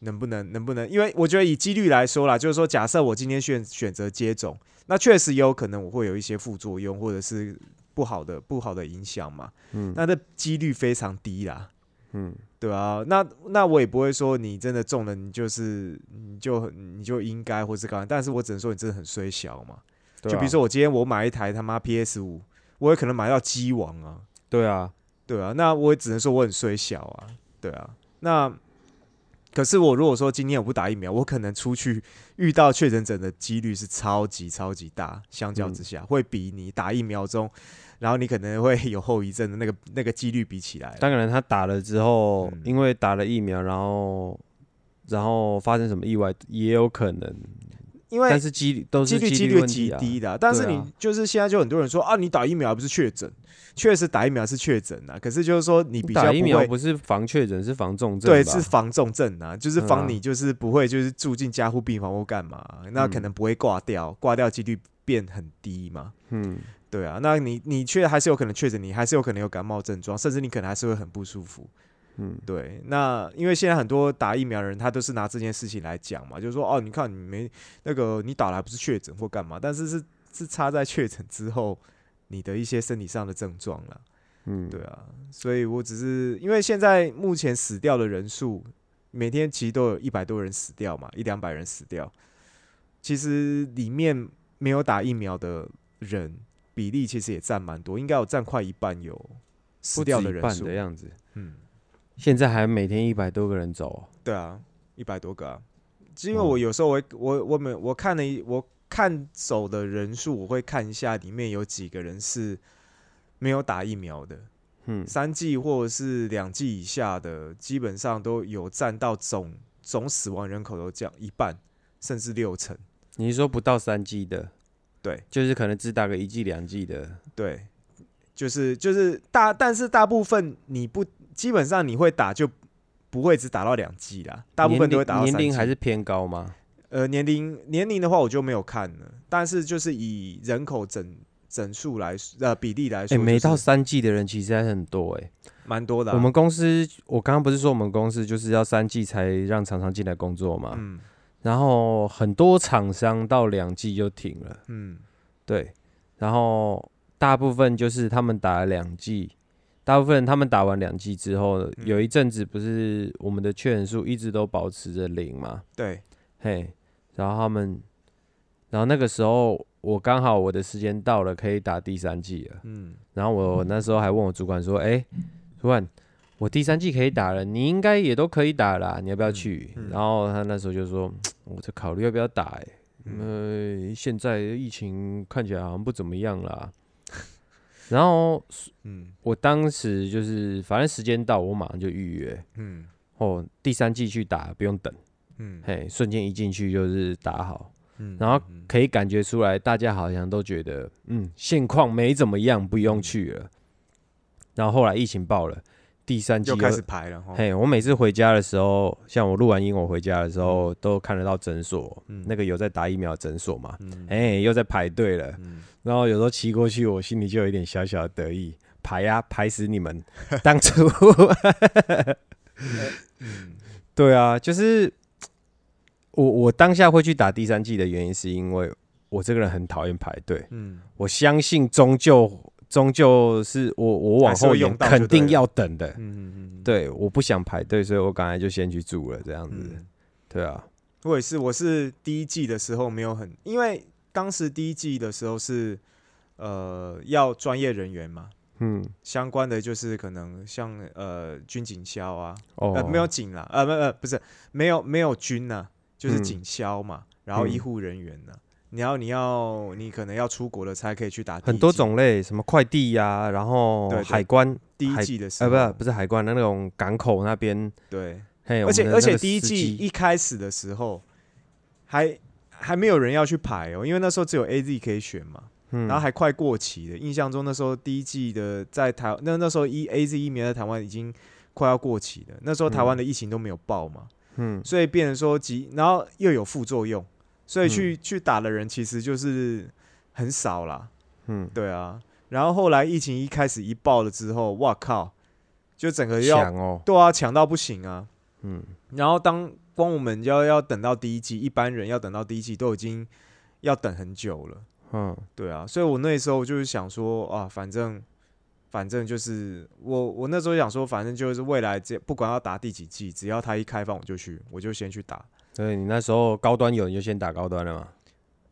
能不能能不能，因为我觉得以几率来说啦，就是说假设我今天选选择接种，那确实也有可能我会有一些副作用或者是不好的不好的影响嘛，嗯那这几率非常低啦。嗯，对啊，那那我也不会说你真的中了，你就是你就你就应该或是干嘛，但是我只能说你真的很衰小嘛。就比如说我今天我买一台他妈 PS 五，我也可能买到机王啊，对啊，对啊，那我也只能说我很衰小啊，对啊，那可是我如果说今天我不打疫苗，我可能出去遇到确诊者的几率是超级超级大，相较之下、会比你打疫苗中，然后你可能会有后遗症的那个那个几率比起来，当然他打了之后，嗯。因为打了疫苗，然后然后发生什么意外也有可能，因为但是几率都是几率几率率极啊。低的啊、但是你啊。就是现在就很多人说啊，你打疫苗还不是确诊，确实打疫苗是确诊啊，可是就是说你比较打疫不会苗不是防确诊，是防重症对，是防重症啊，就是嗯啊防你就是不会就是住进加护病房或干嘛，那可嗯能不会挂掉，挂掉几率变很低嘛。嗯，对啊，那你你确还是有可能确诊，你还是有可能有感冒症状，甚至你可能还是会很不舒服。嗯，对，那因为现在很多打疫苗的人，他都是拿这件事情来讲嘛，就是说哦，你看你没那个你打来不是确诊或干嘛，但是是是差在确诊之后你的一些身体上的症状了。嗯，对啊，所以我只是因为现在目前死掉的人数，每天其实都有一百多人死掉嘛，一两百人死掉。其实里面没有打疫苗的人比例其实也占蛮多，应该有占快一半有死不掉的人半的。样子。嗯，现在还每天一百多个人走哦，对啊，一百多个啊。是因为哦我有时候我我我每我看了一我看走的人数，我会看一下里面有几个人是没有打疫苗的。嗯，三剂或者是两剂以下的，基本上都有占到总总死亡人口都这样一半，甚至六成。你是说不到三剂的？对。就是可能只打个一季两季的，对，就是就是大，但是大部分你不基本上你会打就不会只打到两季啦，大部分都会打到年三年龄还是偏高吗？呃年龄年龄的话我就没有看了，但是就是以人口整整数来呃比例来哎、说，没到三季的人其实还很多哎、蛮多的啊、我们公司，我刚刚不是说我们公司就是要三季才让常常进来工作嘛？嗯然后很多厂商到两季就停了，嗯。对，然后大部分就是他们打了两季，大部分人他们打完两季之后，嗯。有一阵子不是我们的确诊数一直都保持着零嘛，对，嘿，然后他们，然后那个时候我刚好我的时间到了，可以打第三季了，嗯。然后我那时候还问我主管说，哎、主管。我第三季可以打了，你应该也都可以打啦，你要不要去？嗯然后他那时候就说，我在考虑要不要打、欸，嗯呃，现在疫情看起来好像不怎么样啦。然后嗯我当时就是，反正时间到，我马上就预约。嗯哦，第三季去打不用等，嗯嘿，瞬间一进去就是打好，嗯，然后嗯可以感觉出来，大家好像都觉得，嗯，现况没怎么样，不用去了。然后后来疫情爆了，第三季又开始排了。嘿，我每次回家的时候，像我录完音，我回家的时候都看得到诊所，嗯那个有在打疫苗的诊所嘛，嗯哎、又在排队了。嗯然后有时候骑过去，我心里就有一点小小的得意，排呀、排死你们！当初，嗯对啊，就是我我当下会去打第三季的原因，是因为我这个人很讨厌排队。嗯我相信终究终究是我我往后延用到肯定要等的。嗯嗯嗯，对，我不想排队，所以我刚才就先去住了，这样子。嗯，对啊，我也是，我是第一季的时候没有很，因为当时第一季的时候是呃要专业人员嘛，嗯，相关的就是可能像呃军警消啊，哦，呃没有警啦，呃不呃不是没有没有军呐、就是嗯。警消嘛，然后医嗯护人员呢、你要你要你可能要出国了才可以去打很多种类，什么快递呀、然后海关，第一季的时候，呃，不是不是海关的那种港口那边，对，嘿，而且而且第一季一开始的时候还还没有人要去排哦，因为那时候只有 A Z 可以选嘛，嗯。然后还快过期了。印象中那时候第一季的在台那那时候一 A Z 疫苗在台湾已经快要过期了，那时候台湾的疫情都没有爆嘛，嗯。所以变成说急，然后又有副作用，所以去、去打的人其实就是很少啦。嗯，对啊，然后后来疫情一开始一爆了之后，哇靠，就整个要抢哦，对啊强到不行啊。嗯然后当光我们要要等到第一季，一般人要等到第一季都已经要等很久了。嗯对啊，所以我那时候就是想说啊，反正反正就是我我那时候想说，反正就是未来这不管要打第几季，只要它一开放我就去，我就先去打。对你那时候高端有你就先打高端了嘛，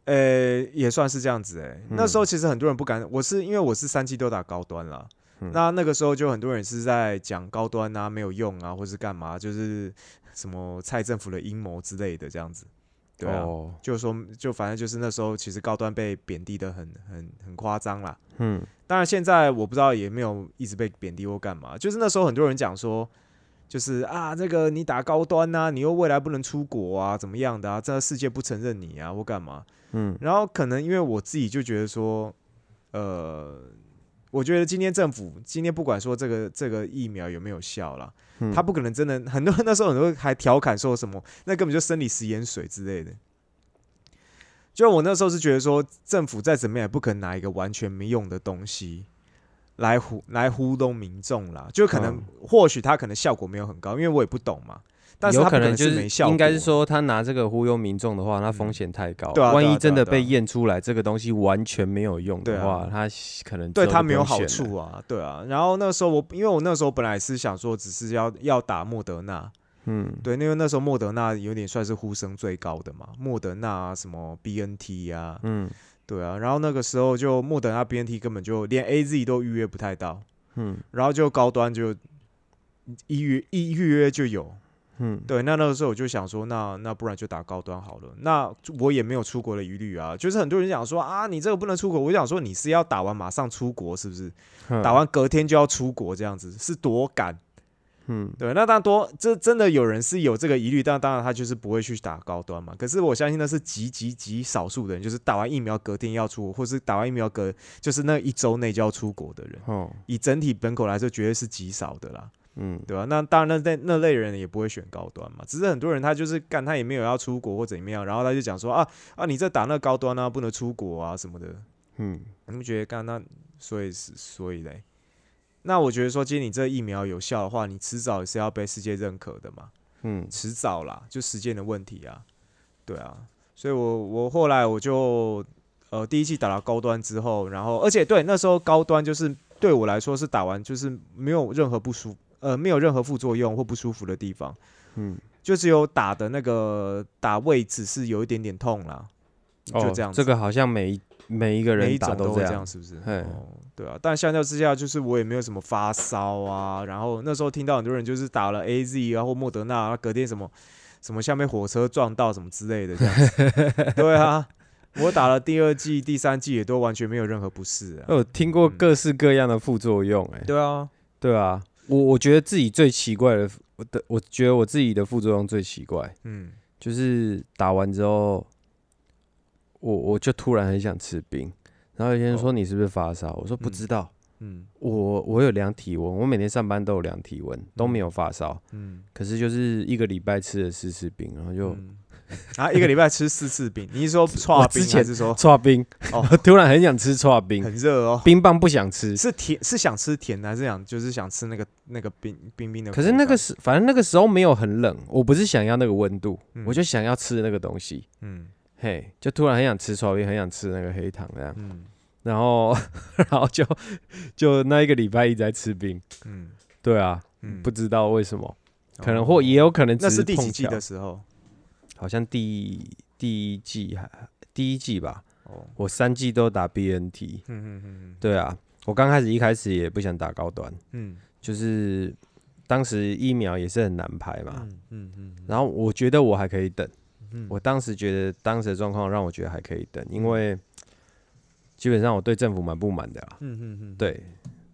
呃、也算是这样子哎、嗯那时候其实很多人不敢，我是因为我是三期都打高端了。嗯那那个时候就很多人是在讲高端啊没有用啊，或是干嘛，就是什么蔡政府的阴谋之类的这样子。对啊，哦，就是说就反正就是那时候其实高端被贬低的很很很夸张啦。嗯当然现在我不知道也没有一直被贬低或干嘛，就是那时候很多人讲说。就是啊，这个你打高端呐、你又未来不能出国啊，怎么样的啊？这个世界不承认你啊，或干嘛？嗯然后可能因为我自己就觉得说，呃，我觉得今天政府今天不管说这个这个疫苗有没有效啦，嗯他不可能真的很多那时候很多人还调侃说什么，那根本就生理食盐水之类的。就我那时候是觉得说，政府再怎么样也不可能拿一个完全没用的东西来糊来糊弄民众啦。就可能、嗯或许他可能效果没有很高，因为我也不懂嘛。但是有他可能就是没效果，应该是说他拿这个忽悠民众的话，那风险太高。对啊万一真的被验出来这个东西完全没有用的话，他可能对他没有好。处啊，对啊。然后那个时候我，因为我那时候本来是想说，只是要要打莫德纳，嗯对，因为那时候莫德纳有点算是呼声最高的嘛，莫德纳啊，什么 BNT 呀、嗯对啊。然后那个时候就莫德纳 BNT 根本就连 AZ 都预约不太到，嗯然后就高端就一预一预约就有，嗯，对，那那个时候我就想说，那那不然就打高端好了。那我也没有出国的疑虑啊，就是很多人讲说啊，你这个不能出国，我想说你是要打完马上出国是不是？嗯打完隔天就要出国这样子，是多赶？嗯，对，那当然多，这真的有人是有这个疑虑，但当然他就是不会去打高端嘛。可是我相信那是极极极少数的人，就是打完疫苗隔天要出国，或是打完疫苗隔就是那一周内就要出国的人。哦，以整体本口来说，绝对是极少的啦，嗯，对吧、那当然那那那类人也不会选高端嘛，只是很多人他就是干他也没有要出国或怎么样，然后他就讲说啊啊你这打那高端啊不能出国啊什么的，嗯，你们觉得干那所以是所以嘞？那我觉得说，今天你这疫苗有效的话，你迟早也是要被世界认可的嘛。嗯，迟早啦，就时间的问题啊，对啊，所以我我后来我就呃第一季打了高端之后，然后而且对那时候高端就是对我来说是打完就是没有任何不舒呃没有任何副作用或不舒服的地方，嗯，就只有打的那个打位置是有一点点痛啦，就哦这样子。这个好像每一每一个每人一种都这样，是不是？嘿哦，对啊，但相较之下，就是我也没有什么发烧啊，然后那时候听到很多人就是打了 A Z 啊或莫德纳，隔天什么什么下面火车撞到什么之类的这样子。对啊，我打了第二季、第三季也都完全没有任何不适啊。我有听过嗯各式各样的副作用、哎，对啊，对啊，我我觉得自己最奇怪的，我的我觉得我自己的副作用最奇怪，嗯就是打完之后，我我就突然很想吃冰，然后有些人说哦你是不是发烧，我说不嗯知道，嗯我我有量体温，我每天上班都有量体温，都没嗯有发烧，嗯，可是就是一个礼拜吃了四次冰，然后就嗯啊，一个礼拜吃四次冰，你是说我串冰之前还是说搓冰，哦突然很想吃搓冰，很热哦？冰棒不想吃，是甜是想吃甜的，还是想就是想吃那个那个冰冰冰的可？是那个时反正那个时候没有很冷，我不是想要那个温度，嗯我就想要吃那个东西。嗯嘿，就突然很想吃炒冰，很想吃那个黑糖那样，嗯。然后 然后就就那一个礼拜一直在吃冰，嗯。对啊，嗯，不知道为什么，可能哦或也有可能只那是第碰巧。几季的，时候？好像第第一季还第一季吧，哦，我三季都打 BNT，嗯嗯嗯对啊，我刚开始一开始也不想打高端，嗯。就是当时疫苗也是很难排嘛，嗯嗯嗯，然后我觉得我还可以等。嗯我当时觉得当时的状况让我觉得还可以等，因为基本上我对政府蛮不满的啦。嗯嗯嗯，对，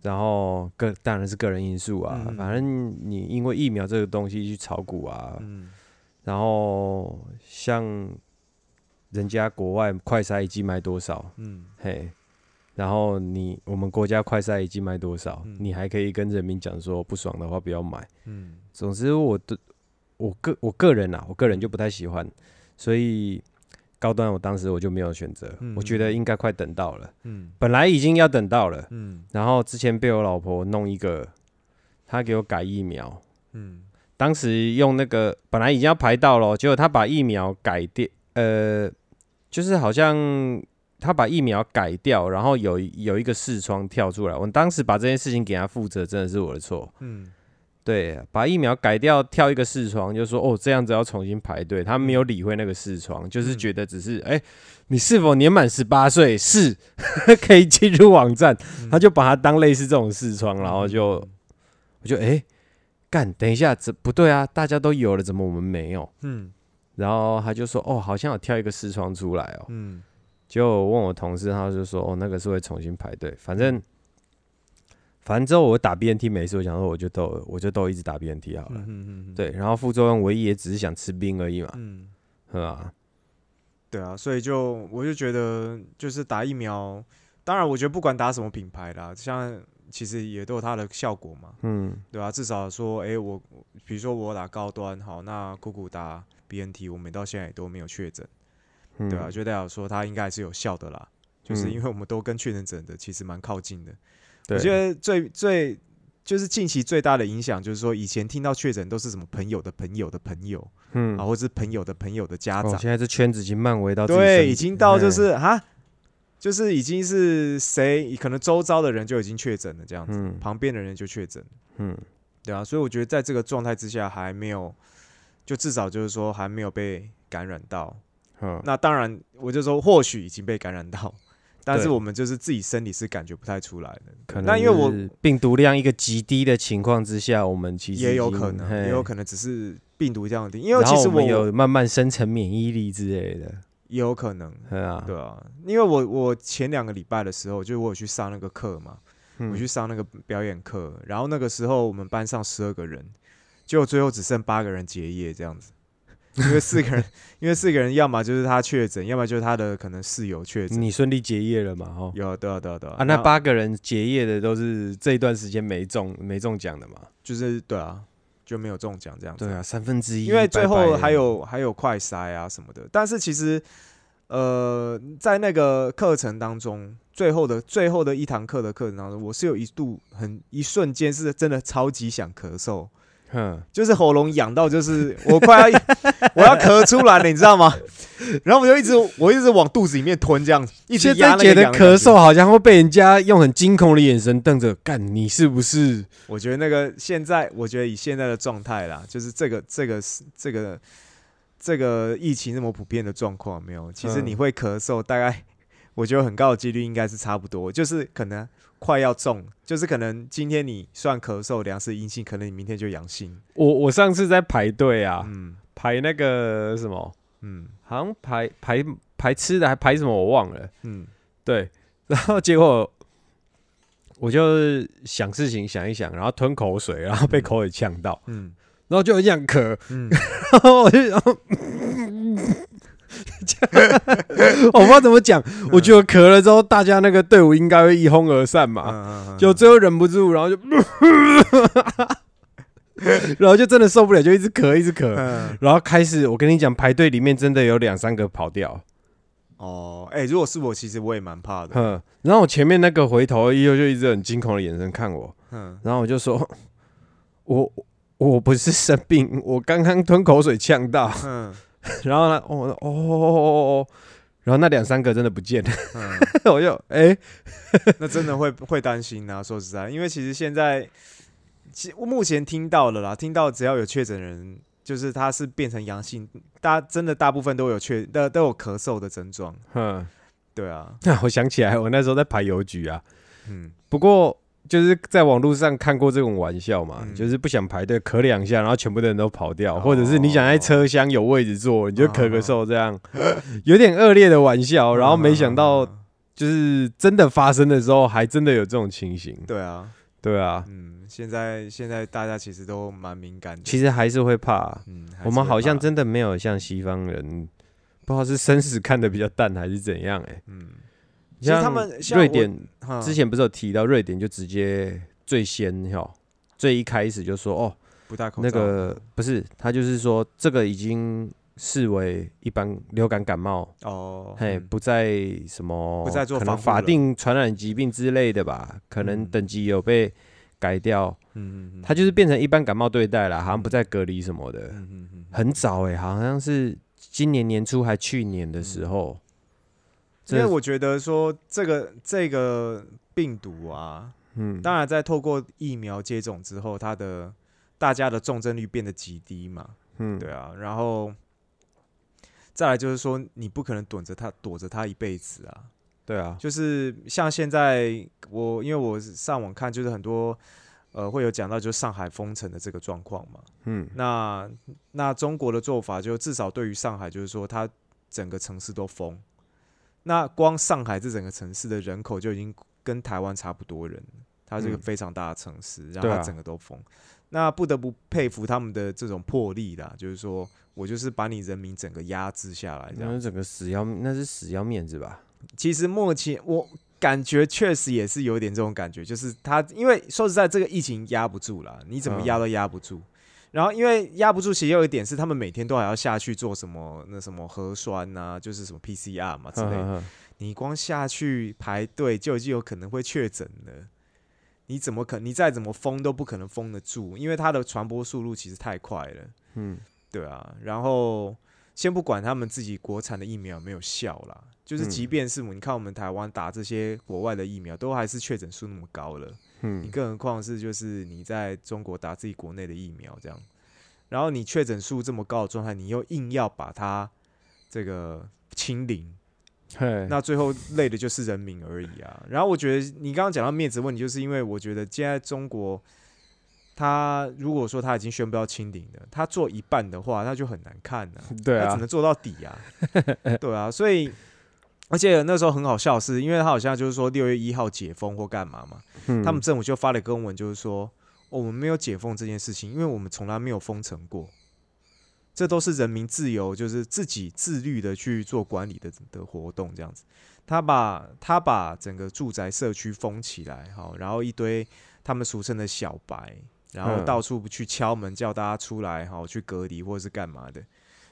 然后个当然是个人因素啊，嗯反正你因为疫苗这个东西去炒股啊，嗯然后像人家国外快筛一剂卖多少，嗯嘿。然后你我们国家快筛一剂卖多少？嗯你还可以跟人民讲说不爽的话不要买。嗯总之，我的我个我个人啊，我个人就不太喜欢，所以高端我当时我就没有选择，嗯我觉得应该快等到了，嗯本来已经要等到了，嗯然后之前被我老婆弄一个，她给我改疫苗，嗯当时用那个本来已经要排到了，结果她把疫苗改掉，呃，就是好像。她把疫苗改掉，然后有有一个视窗跳出来。我当时把这件事情给她负责，真的是我的错。嗯对，把疫苗改掉，跳一个视窗，就说哦，这样子要重新排队。他没有理会那个视窗，就是嗯觉得只是哎、你是否年满十八岁？是，可以进入网站。他就把它当类似这种视窗，然后就我就哎，干、等一下，这不对啊，大家都有了，怎么我们没有？嗯然后他就说哦，好像有跳一个视窗出来哦。嗯就问我同事，他就说哦，那个是会重新排队，反正。反正之后我打 BNT 没事，我想说我就都我就都一直打 BNT 好了。嗯嗯，对，然后副作用唯一也只是想吃冰而已嘛，嗯。是吧？对啊，所以就我就觉得，就是打疫苗，当然我觉得不管打什么品牌啦，像其实也都有它的效果嘛，嗯对啊，至少说，诶，我比如说我打高端，好，那姑姑打 BNT，我们到现在也都没有确诊，嗯，对啊，就代表说它应该还是有效的啦，就是嗯因为我们都跟确诊者的其实蛮靠近的。对我觉得最最就是近期最大的影响，就是说以前听到确诊都是什么朋友的朋友的朋友嗯啊，，或者是朋友的朋友的家哦，长。现在这圈子已经漫围到对，已经到就哎是哈，就是已经是谁，可能周遭的人就已经确诊了，这样子，嗯旁边的人就确诊，嗯对啊，所以我觉得在这个状态之下还没有，就至少就是说还没有被感染到。嗯，那当然，我就说或许已经被感染到，但是我们就是自己身体是感觉不太出来的。可能那因为我病毒量一个极低的情况之下，我们其实也有可能，也有可能只是病毒这样的，因为其实我们有慢慢生成免疫力之类的，也有可能，对啊，对啊，因为我我前两个礼拜的时候，就我有去上那个课嘛，嗯。我去上那个表演课，然后那个时候我们班上十二个人，就最后只剩八个人结业这样子，因为四个人，因为四个人要么就是他确诊，要么就是他的可能室友确诊。你顺利结业了嘛？哦，有，对啊，对啊，对啊。啊，那八个人结业的都是这一段时间没中没中奖的嘛？就是对啊，就没有中奖这样子。对啊，三分之一。因为最后还有还有快筛啊什么的，但是其实。呃，在那个课程当中，最后的最后的一堂课的课程当中，我是有一度很一瞬间是真的超级想咳嗽，哼，就是喉咙痒到就是 我快要我要咳出来了，你知道吗？然后我就一直我一直往肚子里面吞，这样一直压觉得咳嗽好像会被人家用很惊恐的眼神瞪着，干你是不是？我觉得那个现在，我觉得以现在的状态啦，就是这个这个是这个。这个疫情那么普遍的状况没有，其实你会咳嗽，大概我觉得很高的几率应该是差不多，就是可能快要中，就是可能今天你算咳嗽两次阴性，可能你明天就阳性。我我上次在排队啊，嗯，排那个什么，嗯，好像排排排吃的还排什么我忘了，嗯，对，然后结果我就想事情想一想，然后吞口水，然后被口水呛到，嗯。然后就有这样咳，然后我就，我不知道怎么讲。我觉得咳了之后，大家那个队伍应该会一哄而散嘛。就最后忍不住，然后就，然后就真的受不了，就一直咳，一直咳。然后开始，我跟你讲，排队里面真的有两三个跑掉。哦，哎，如果是我，其实我也蛮怕的。嗯，然后我前面那个回头以后就一直很惊恐的眼神看我。嗯，然后我就说，我。我不是生病，我刚刚吞口水呛到。嗯，然后呢，哦哦哦，然后那两三个真的不见了。嗯，我就哎，那真的会会担心啊！说实在，因为其实现在，其目前听到了啦，听到只要有确诊人，就是他是变成阳性，大真的大部分都有确都都有咳嗽的症状。嗯，对啊。那我想起来，我那时候在排邮局啊。嗯，不过。就是在网络上看过这种玩笑嘛，就是不想排队咳两下，然后全部的人都跑掉，或者是你想在车厢有位置坐，你就咳咳嗽这样，有点恶劣的玩笑。然后没想到，就是真的发生的时候，还真的有这种情形。对啊，对啊，嗯，现在现在大家其实都蛮敏感，其实还是会怕。嗯，我们好像真的没有像西方人，不知道是生死看的比较淡还是怎样，哎，嗯。像他们瑞典之前不是有提到，瑞典就直接最先哈，最一开始就说哦，不戴口罩。那个不是，他就是说这个已经视为一般流感感冒哦，嘿，不再什么，不再做可能法定传染疾病之类的吧，可能等级有被改掉，嗯嗯嗯，他就是变成一般感冒对待了，好像不再隔离什么的，嗯嗯嗯，很早哎，好像是今年年初还去年的时候。因为我觉得说这个这个病毒啊，嗯，当然在透过疫苗接种之后，它的大家的重症率变得极低嘛，嗯，对啊，然后再来就是说，你不可能躲着它躲着它一辈子啊，对啊，就是像现在我因为我上网看，就是很多呃会有讲到就是上海封城的这个状况嘛，嗯，那那中国的做法就至少对于上海就是说，它整个城市都封。那光上海这整个城市的人口就已经跟台湾差不多人，它是一个非常大的城市，然后它整个都封。那不得不佩服他们的这种魄力啦，就是说我就是把你人民整个压制下来，这样整个死要那是死要面子吧？其实目前我感觉确实也是有点这种感觉，就是他因为说实在这个疫情压不住了，你怎么压都压不住。然后，因为压不住，其实有一点是，他们每天都还要下去做什么？那什么核酸呐，就是什么 PCR 嘛之类。你光下去排队，就已经有可能会确诊了。你怎么可？你再怎么封都不可能封得住，因为它的传播速度其实太快了。嗯，对啊。然后，先不管他们自己国产的疫苗没有效啦，就是即便是你看我们台湾打这些国外的疫苗，都还是确诊数那么高了。嗯，你更何况是就是你在中国打自己国内的疫苗这样，然后你确诊数这么高的状态，你又硬要把它这个清零，那最后累的就是人民而已啊。然后我觉得你刚刚讲到面子问题，就是因为我觉得现在中国，他如果说他已经宣布要清零了，他做一半的话，那就很难看了。对啊，只能做到底啊。对啊，所以。而且那时候很好笑，是因为他好像就是说六月一号解封或干嘛嘛，他们政府就发了公文，就是说我们没有解封这件事情，因为我们从来没有封城过，这都是人民自由，就是自己自律的去做管理的的活动，这样子。他把他把整个住宅社区封起来，好，然后一堆他们俗称的小白，然后嗯到处去敲门叫大家出来，好去隔离或者是干嘛的。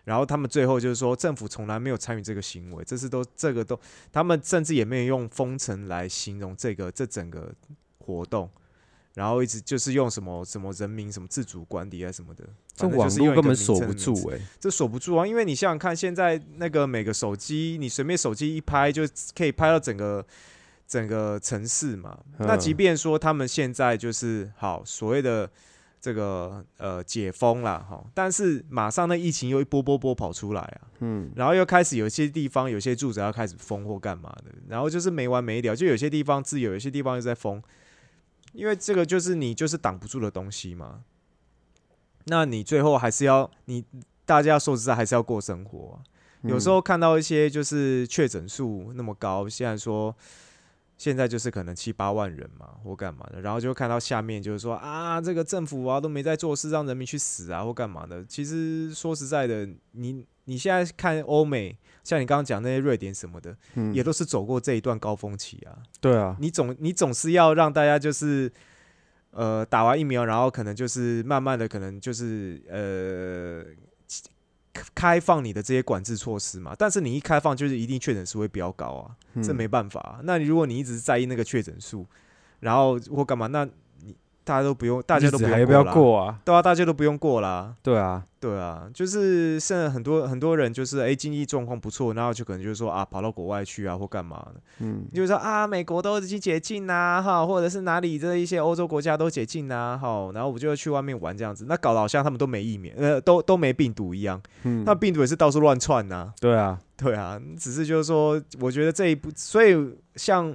然后他们最后就是说，政府从来没有参与这个行为，这是都这个都，他们甚至也没有用封城来形容这个这整个活动，然后一直就是用什么什么人民什么自主管理啊什么的，这网络根本锁不住哎、这锁不住啊，因为你想想看，现在那个每个手机，你随便手机一拍就可以拍到整个整个城市嘛。那嗯。即便说他们现在就是好所谓的这个呃解封了哈，但是马上那疫情又一波波波跑出来啊，嗯，然后又开始有些地方有些住宅要开始封或干嘛的，然后就是没完没了，就有些地方自由，有些地方又在封，因为这个就是你就是挡不住的东西嘛。那你最后还是要你大家说实在还是要过生活啊、有时候看到一些就是确诊数那么高，现在说现在就是可能七八万人嘛，或干嘛的，然后就看到下面就是说啊，这个政府啊都没在做事，让人民去死啊或干嘛的。其实说实在的，你你现在看欧美，像你刚刚讲那些瑞典什么的，嗯也都是走过这一段高峰期啊。对啊，你总你总是要让大家就是呃打完疫苗，然后可能就是慢慢的可能就是呃开放你的这些管制措施嘛。但是你一开放，就是一定确诊数会比较高啊，这嗯没办法啊、那你如果你一直在意那个确诊数，然后或干嘛，那你大家都不用，大家都不要不要？过啊？对啊，大家都不用过啦。对啊，对啊，就是现在很多很多人就是哎、经济状况不错，然后就可能就是说啊跑到国外去啊或干嘛的，嗯，就是说啊美国都已经解禁啦、哈，或者是哪里这一些欧洲国家都解禁啦、哈，然后我就要去外面玩这样子，那搞得好像他们都没疫苗，呃都都没病毒一样，嗯。那病毒也是到处乱窜呐，对啊，对啊，只是就是说，我觉得这一步，所以像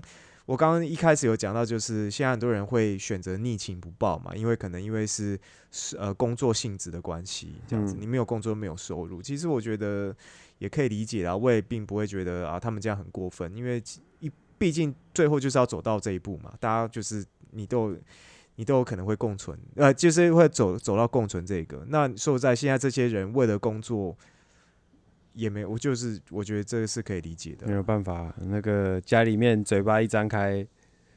我刚刚一开始有讲到，就是现在很多人会选择逆情不报嘛，因为可能因为是是呃工作性质的关系，这样子，嗯你没有工作没有收入，其实我觉得也可以理解啦，我也并不会觉得啊他们这样很过分，因为一毕竟最后就是要走到这一步嘛，大家就是你都有。你都有可能会共存，呃，就是会走走到共存这个。那说实在，现在这些人为了工作，也没有，我就是我觉得这个是可以理解的没，有办法，那个家里面嘴巴一张开，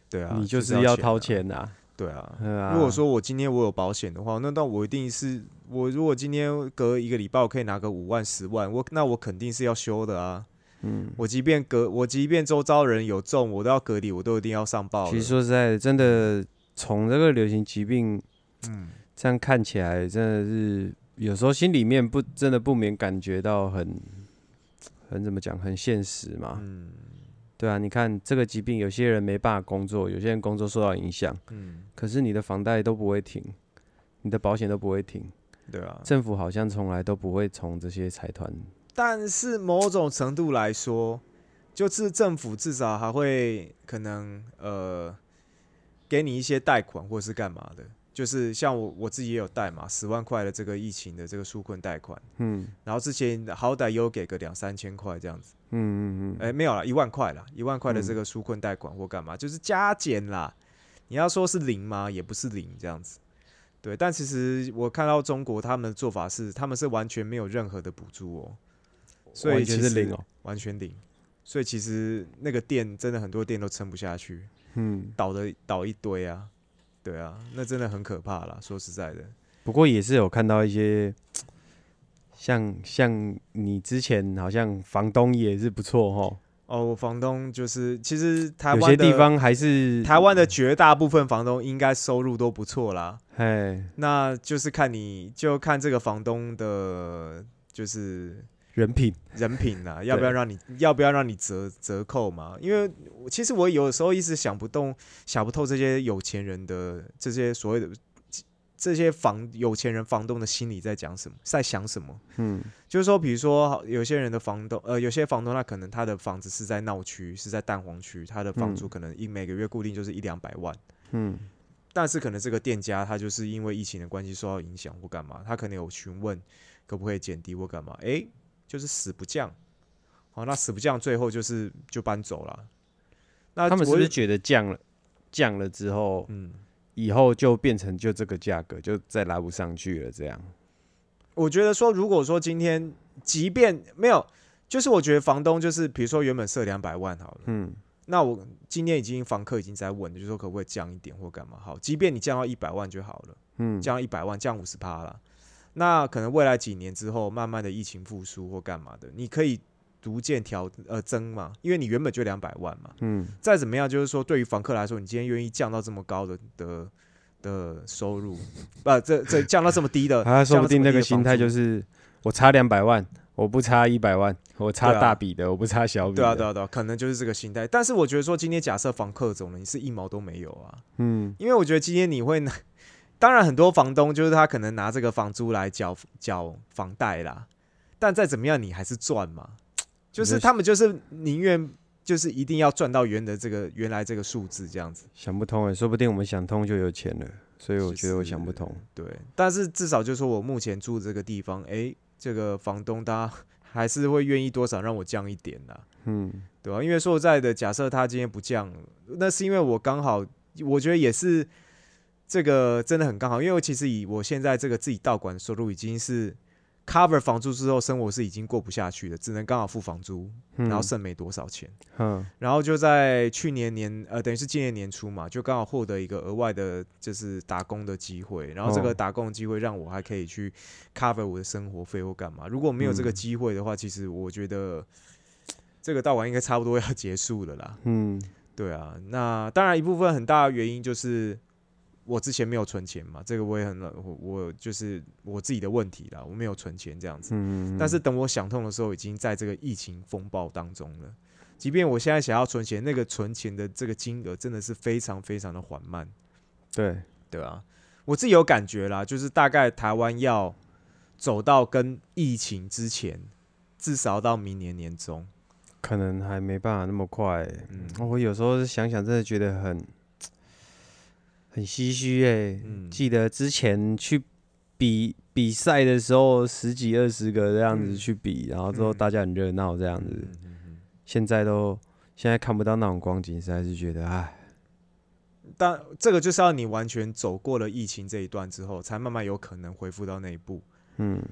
对啊，你就就是要掏啊，钱呐。对啊。嗯啊如果说我今天我有保险的话，那那我一定是我如果今天隔一个礼拜我可以拿个五万十万，我那我肯定是要修的啊。嗯，我即便隔我即便周遭人有中，我都要隔离，我都一定要上报其实。说实在的，真的从这个流行疾病嗯，这样看起来，真的是有时候心里面不真的不免感觉到很很怎么讲，很现实嘛。嗯对啊，你看这个疾病，有些人没办法工作，有些人工作受到影响，嗯，可是你的房贷都不会停，你的保险都不会停，对啊。政府好像从来都不会从这些财团，但是某种程度来说，就是政府至少还会可能呃给你一些贷款或是干嘛的，就是像我我自己也有贷嘛，十万块的这个疫情的这个纾困贷款，嗯然后之前好歹也有给个两三千块这样子，嗯嗯嗯，哎、没有了，一万块啦，一万块的这嗯个纾困贷款或干嘛，就是加减啦。你要说是零吗？也不是零这样子。对，但其实我看到中国他们的做法是，他们是完全没有任何的补助哦，所以其实是零哦，完全零。所以其实那个店真的很多店都撑不下去，嗯，倒的倒一堆啊，对啊，那真的很可怕啦。说实在的，不过也是有看到一些，像像你之前好像房东也是不错哈，哦，我房东就是其实台有湾有些地方还是台湾的绝大部分房东应该收入都不错啦。哎那就是看你就看这个房东的，就是人品，人品啊，要不要让你要不要让你折折扣嘛？因为其实我有时候一直想不动想不透这些有钱人的这些所谓的这些房有钱人房东的心里在讲什么，在想什么。嗯就是说，比如说有些人的房东，呃，有些房东他可能他的房子是在闹区，是在蛋黄区，他的房租嗯可能一每个月固定就是一两百万。嗯但是可能这个店家他就是因为疫情的关系受到影响或干嘛，他可能有询问可不可以减低或干嘛，诶，就是死不降。好，那死不降，最后就是就搬走了。那他们是我不是觉得降了降了之后，嗯以后就变成就这个价格，就再拉不上去了。这样，我觉得说，如果说今天即便没有，就是我觉得房东就是比如说原本设两百万好了，嗯那我今天已经房客已经在问了，就说可不可以降一点或干嘛？好，即便你降到一百万就好了，嗯，降到一百万，降五十趴了。那可能未来几年之后，慢慢的疫情复苏或干嘛的，你可以逐渐调呃增嘛，因为你原本就两百万嘛。嗯再怎么样，就是说对于房客来说，你今天愿意降到这么高的的的收入，不，这这降到这么低的，他说不定那个心态就是我差两百万，我不差一百万，我差大笔的，我不差小笔。对啊对啊对啊，可能就是这个心态。但是我觉得说，今天假设房客走了，你是一毛都没有啊，嗯因为我觉得今天你会拿，当然很多房东就是他可能拿这个房租来缴缴房贷啦，但再怎么样你还是赚嘛，就是他们就是宁愿就是一定要赚到原的这个原来这个数字这样子。想不通哎，说不定我们想通就有钱了，所以我是觉得我想不通。对，但是至少就是说我目前住这个地方，诶，这个房东他还是会愿意多少让我降一点的，嗯。对吧、因为说实在的，假设他今天不降，那是因为我刚好，我觉得也是这个真的很刚好，因为我其实以我现在这个自己道馆的收入已经是 cover 房租之后，生活是已经过不下去了，只能刚好付房租，嗯，然后剩没多少钱。嗯然后就在去年年呃，等于是今年年初嘛，就刚好获得一个额外的，就是打工的机会。然后这哦个打工的机会让我还可以去 cover 我的生活费或干嘛。如果没有这个嗯机会的话，其实我觉得这个道馆应该差不多要 结束了啦。嗯对啊，那当然一部分很大的原因就是我之前没有存钱嘛，这个我也很我我就是我自己的问题啦，我没有存钱这样子。嗯，但是等我想通的时候，已经在这个疫情风暴当中了。即便我现在想要存钱，那个存钱的这个金额真的是非常非常的缓慢，对，对啊，我自己有感觉啦，就是大概台湾要走到跟疫情之前，至少到明年年中。可能还没办法那么快欸。嗯我有时候想想，真的觉得很很唏嘘哎。嗯，记得之前去比比赛的时候，十几二十个这样子嗯去比，然后之后嗯大家很热闹这样子。现在都现在看不到那种光景，实在是觉得哎。但这个就是要你完全走过了疫情这一段之后，才慢慢有可能恢复到那一步，嗯，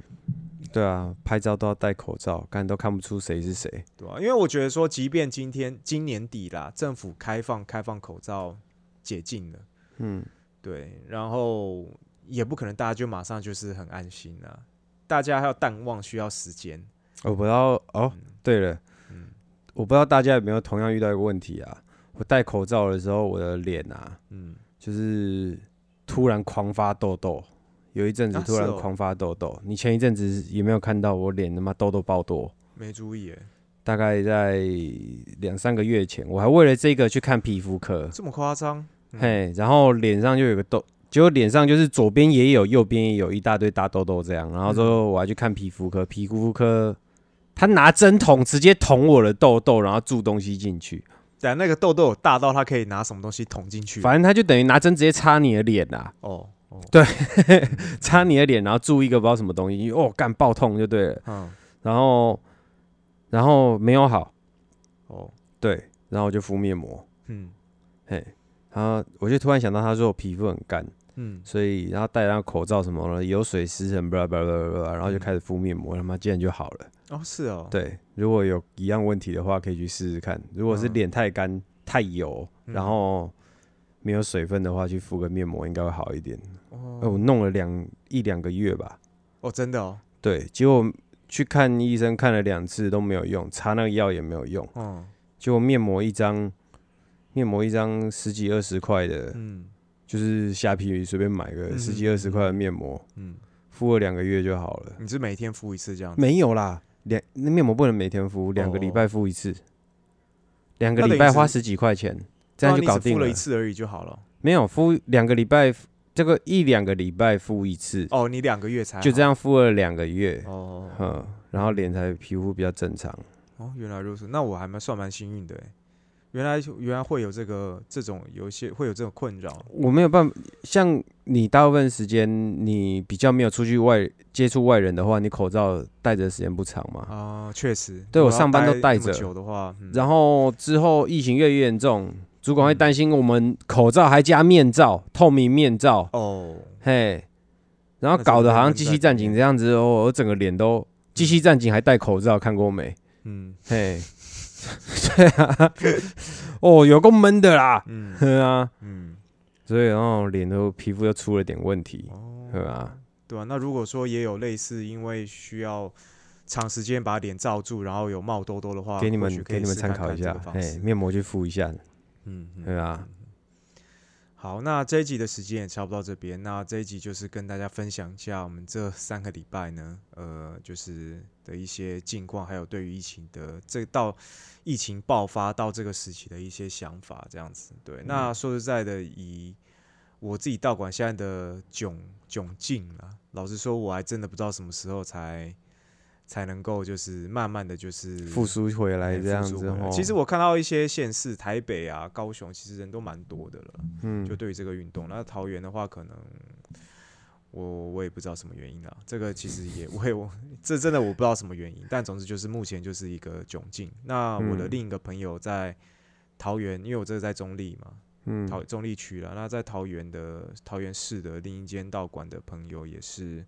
对啊，拍照都要戴口罩，看都看不出谁是谁。对啊、因为我觉得说，即便今天今年底啦，政府开放开放口罩解禁了。嗯，对，然后也不可能大家就马上就是很安心啊，大家还要淡忘需要时间。我不知道哦。对了，嗯我不知道大家有没有同样遇到一个问题啊？我戴口罩的时候，我的脸啊，嗯，就是突然狂发痘痘，有一阵子突然狂发痘痘。你前一阵子有没有看到我脸他妈痘痘爆多？没注意耶，大概在两三个月前，我还为了这个去看皮肤科，这么夸张？嗯。嘿，然后脸上就有个痘，结果脸上就是左边也有，右边也有一大堆大痘痘这样。然后之后我还去看皮肤科，皮肤科他拿针筒直接捅我的痘痘，然后注东西进去，但那个痘痘有大到他可以拿什么东西捅进去？反正他就等于拿针直接插你的脸啊，哦。对，插你的脸，然后注一个不知道什么东西，哦，干爆痛就对了。嗯。然后然后没有好，哦。对，然后我就敷面膜，嗯。嘿，然后我就突然想到，他说我皮肤很干。嗯，所以然后戴上口罩什么了，有水湿痕，巴拉巴拉巴拉然后就开始敷面膜，他妈竟然就好了。哦是哦，，对，如果有一样问题的话，可以去试试看。如果是嗯。脸太干、太油，嗯。然后没有水分的话，去敷个面膜应该会好一点。哦。哎我弄了两一两个月吧，哦真的哦，对，结果去看医生看了两次都没有用，擦那个药也没有用，嗯结果面膜一张，面膜一张十几二十块的，嗯就是下皮随便买个嗯十几二十块的面膜，嗯，敷了两个月就好了。你是每天敷一次这样子？没有啦，两那面膜不能每天敷，两个礼拜敷一次，两个礼拜花十几块钱，这样就搞定了敷了一。次而已就好了。没有敷两个礼拜，这个一两个礼拜敷一次，哦，你两个月才就这样。样敷了两个月，哦嗯，然后脸才皮肤比较正常。哦，原来如此，那我还蛮算蛮幸运的哎。原来原来会有这个这种有一些会有这种困扰。我没有办法，像你大部分时间你比较没有出去外接触外人的话，你口罩戴着的时间不长嘛。啊，确实，对我上班都戴着。久的话，嗯。然后之后疫情越越严重，主管会担心我们口罩还加面罩，透明面罩，哦，嘿，然后搞得好像机器战警这样子哦，我整个脸都机器战警还戴口罩，看过没？嗯。嘿，对啊，哦，有够闷的啦，嗯。对啊，嗯，所以然后脸都皮肤又出了点问题，哦，对啊，对啊，那如果说也有类似，因为需要长时间把脸罩住，然后有冒痘痘的话，给你们给你们参考一下个，方嘿，式面膜去敷一下，嗯，嗯对啊，好，那这一集的时间也差不多到这边。那这一集就是跟大家分享一下我们这三个礼拜呢，呃，就是的一些近况，还有对于疫情的这到疫情爆发到这个时期的一些想法，这样子。对，那说实在的，以我自己道馆现在的窘窘境啊，老实说，我还真的不知道什么时候才才能够就是慢慢的就是复苏回来哎这样子哦。其实我看到一些县市，台北啊、高雄，其实人都蛮多的了。嗯就对于这个运动。那桃园的话，可能我我也不知道什么原因啊。这个其实也我也我这真的我不知道什么原因，但总之就是目前就是一个窘境。那我的嗯另一个朋友在桃园，因为我这个在中立嘛，嗯桃中立区了。那在桃园的桃园市的另一间道馆的朋友也是。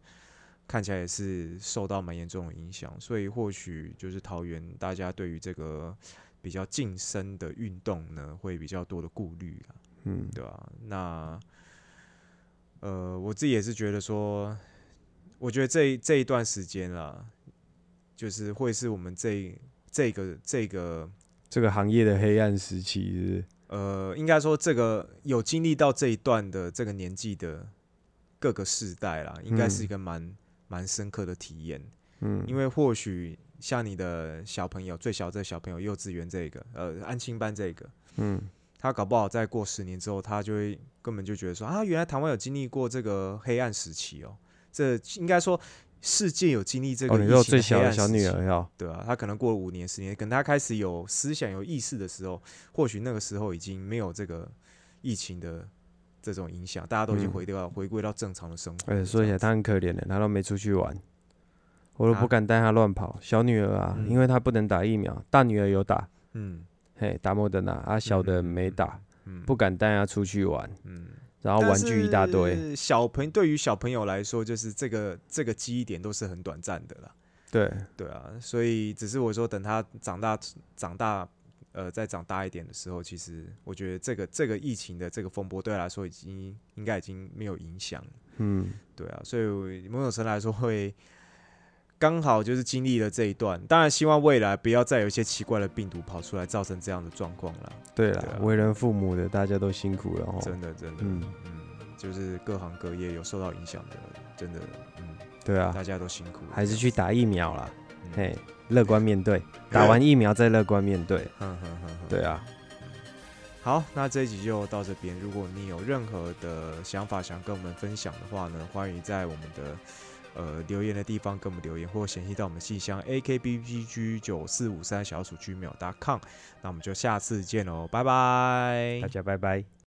看起来也是受到蛮严重的影响，所以或许就是桃园大家对于这个比较近身的运动呢，会比较多的顾虑啊。嗯对吧、那呃，我自己也是觉得说，我觉得这这一段时间啦，就是会是我们这这个这个这个行业的黑暗时期是不是？呃，应该说这个有经历到这一段的这个年纪的各个世代啦，应该是一个蛮蛮深刻的体验。嗯，因为或许像你的小朋友，最小这小朋友，幼稚园这个，呃，安亲班这个，嗯。他搞不好再过十年之后，他就会根本就觉得说啊，原来台湾有经历过这个黑暗时期哦。这应该说世界有经历这个哦，疫你说最小的小女儿要，对啊，她可能过了五年、十年，等她开始有思想、有意识的时候，或许那个时候已经没有这个疫情的这种影响，大家都已经嗯回到、回归到正常的生活了。哎，说起来她很可怜的，她都没出去玩，我都啊不敢带她乱跑。小女儿啊，嗯因为她不能打疫苗，大女儿有打，嗯嘿，打莫德纳，啊，小的嗯没打，嗯不敢带他出去玩，嗯。然后玩具一大堆，小朋对于小朋友来说，就是这个这个记忆点都是很短暂的啦。对，对啊，所以只是我说，等他长大长大，呃，再长大一点的时候，其实我觉得这个这个疫情的这个风波对他来说，已经应该已经没有影响了。嗯，对啊，所以某种程度来说会刚好就是经历了这一段。当然，希望未来不要再有一些奇怪的病毒跑出来，造成这样的状况了。对对啊，了为人父母的大家都辛苦了哦。真的，真的，嗯嗯就是各行各业有受到影响的，真的，嗯，对啊，大家都辛苦，还是去打疫苗啦，嗯嘿，乐观面对，打完疫苗再乐观面对。哼哼哼哼对啊，好，那这一集就到这边。如果你有任何的想法想跟我们分享的话呢，欢迎在我们的呃留言的地方跟我们留言，或联系到我们信箱 a k b p g 九四五三小鼠 gmail.com。那我们就下次见喽，拜拜大。家拜拜。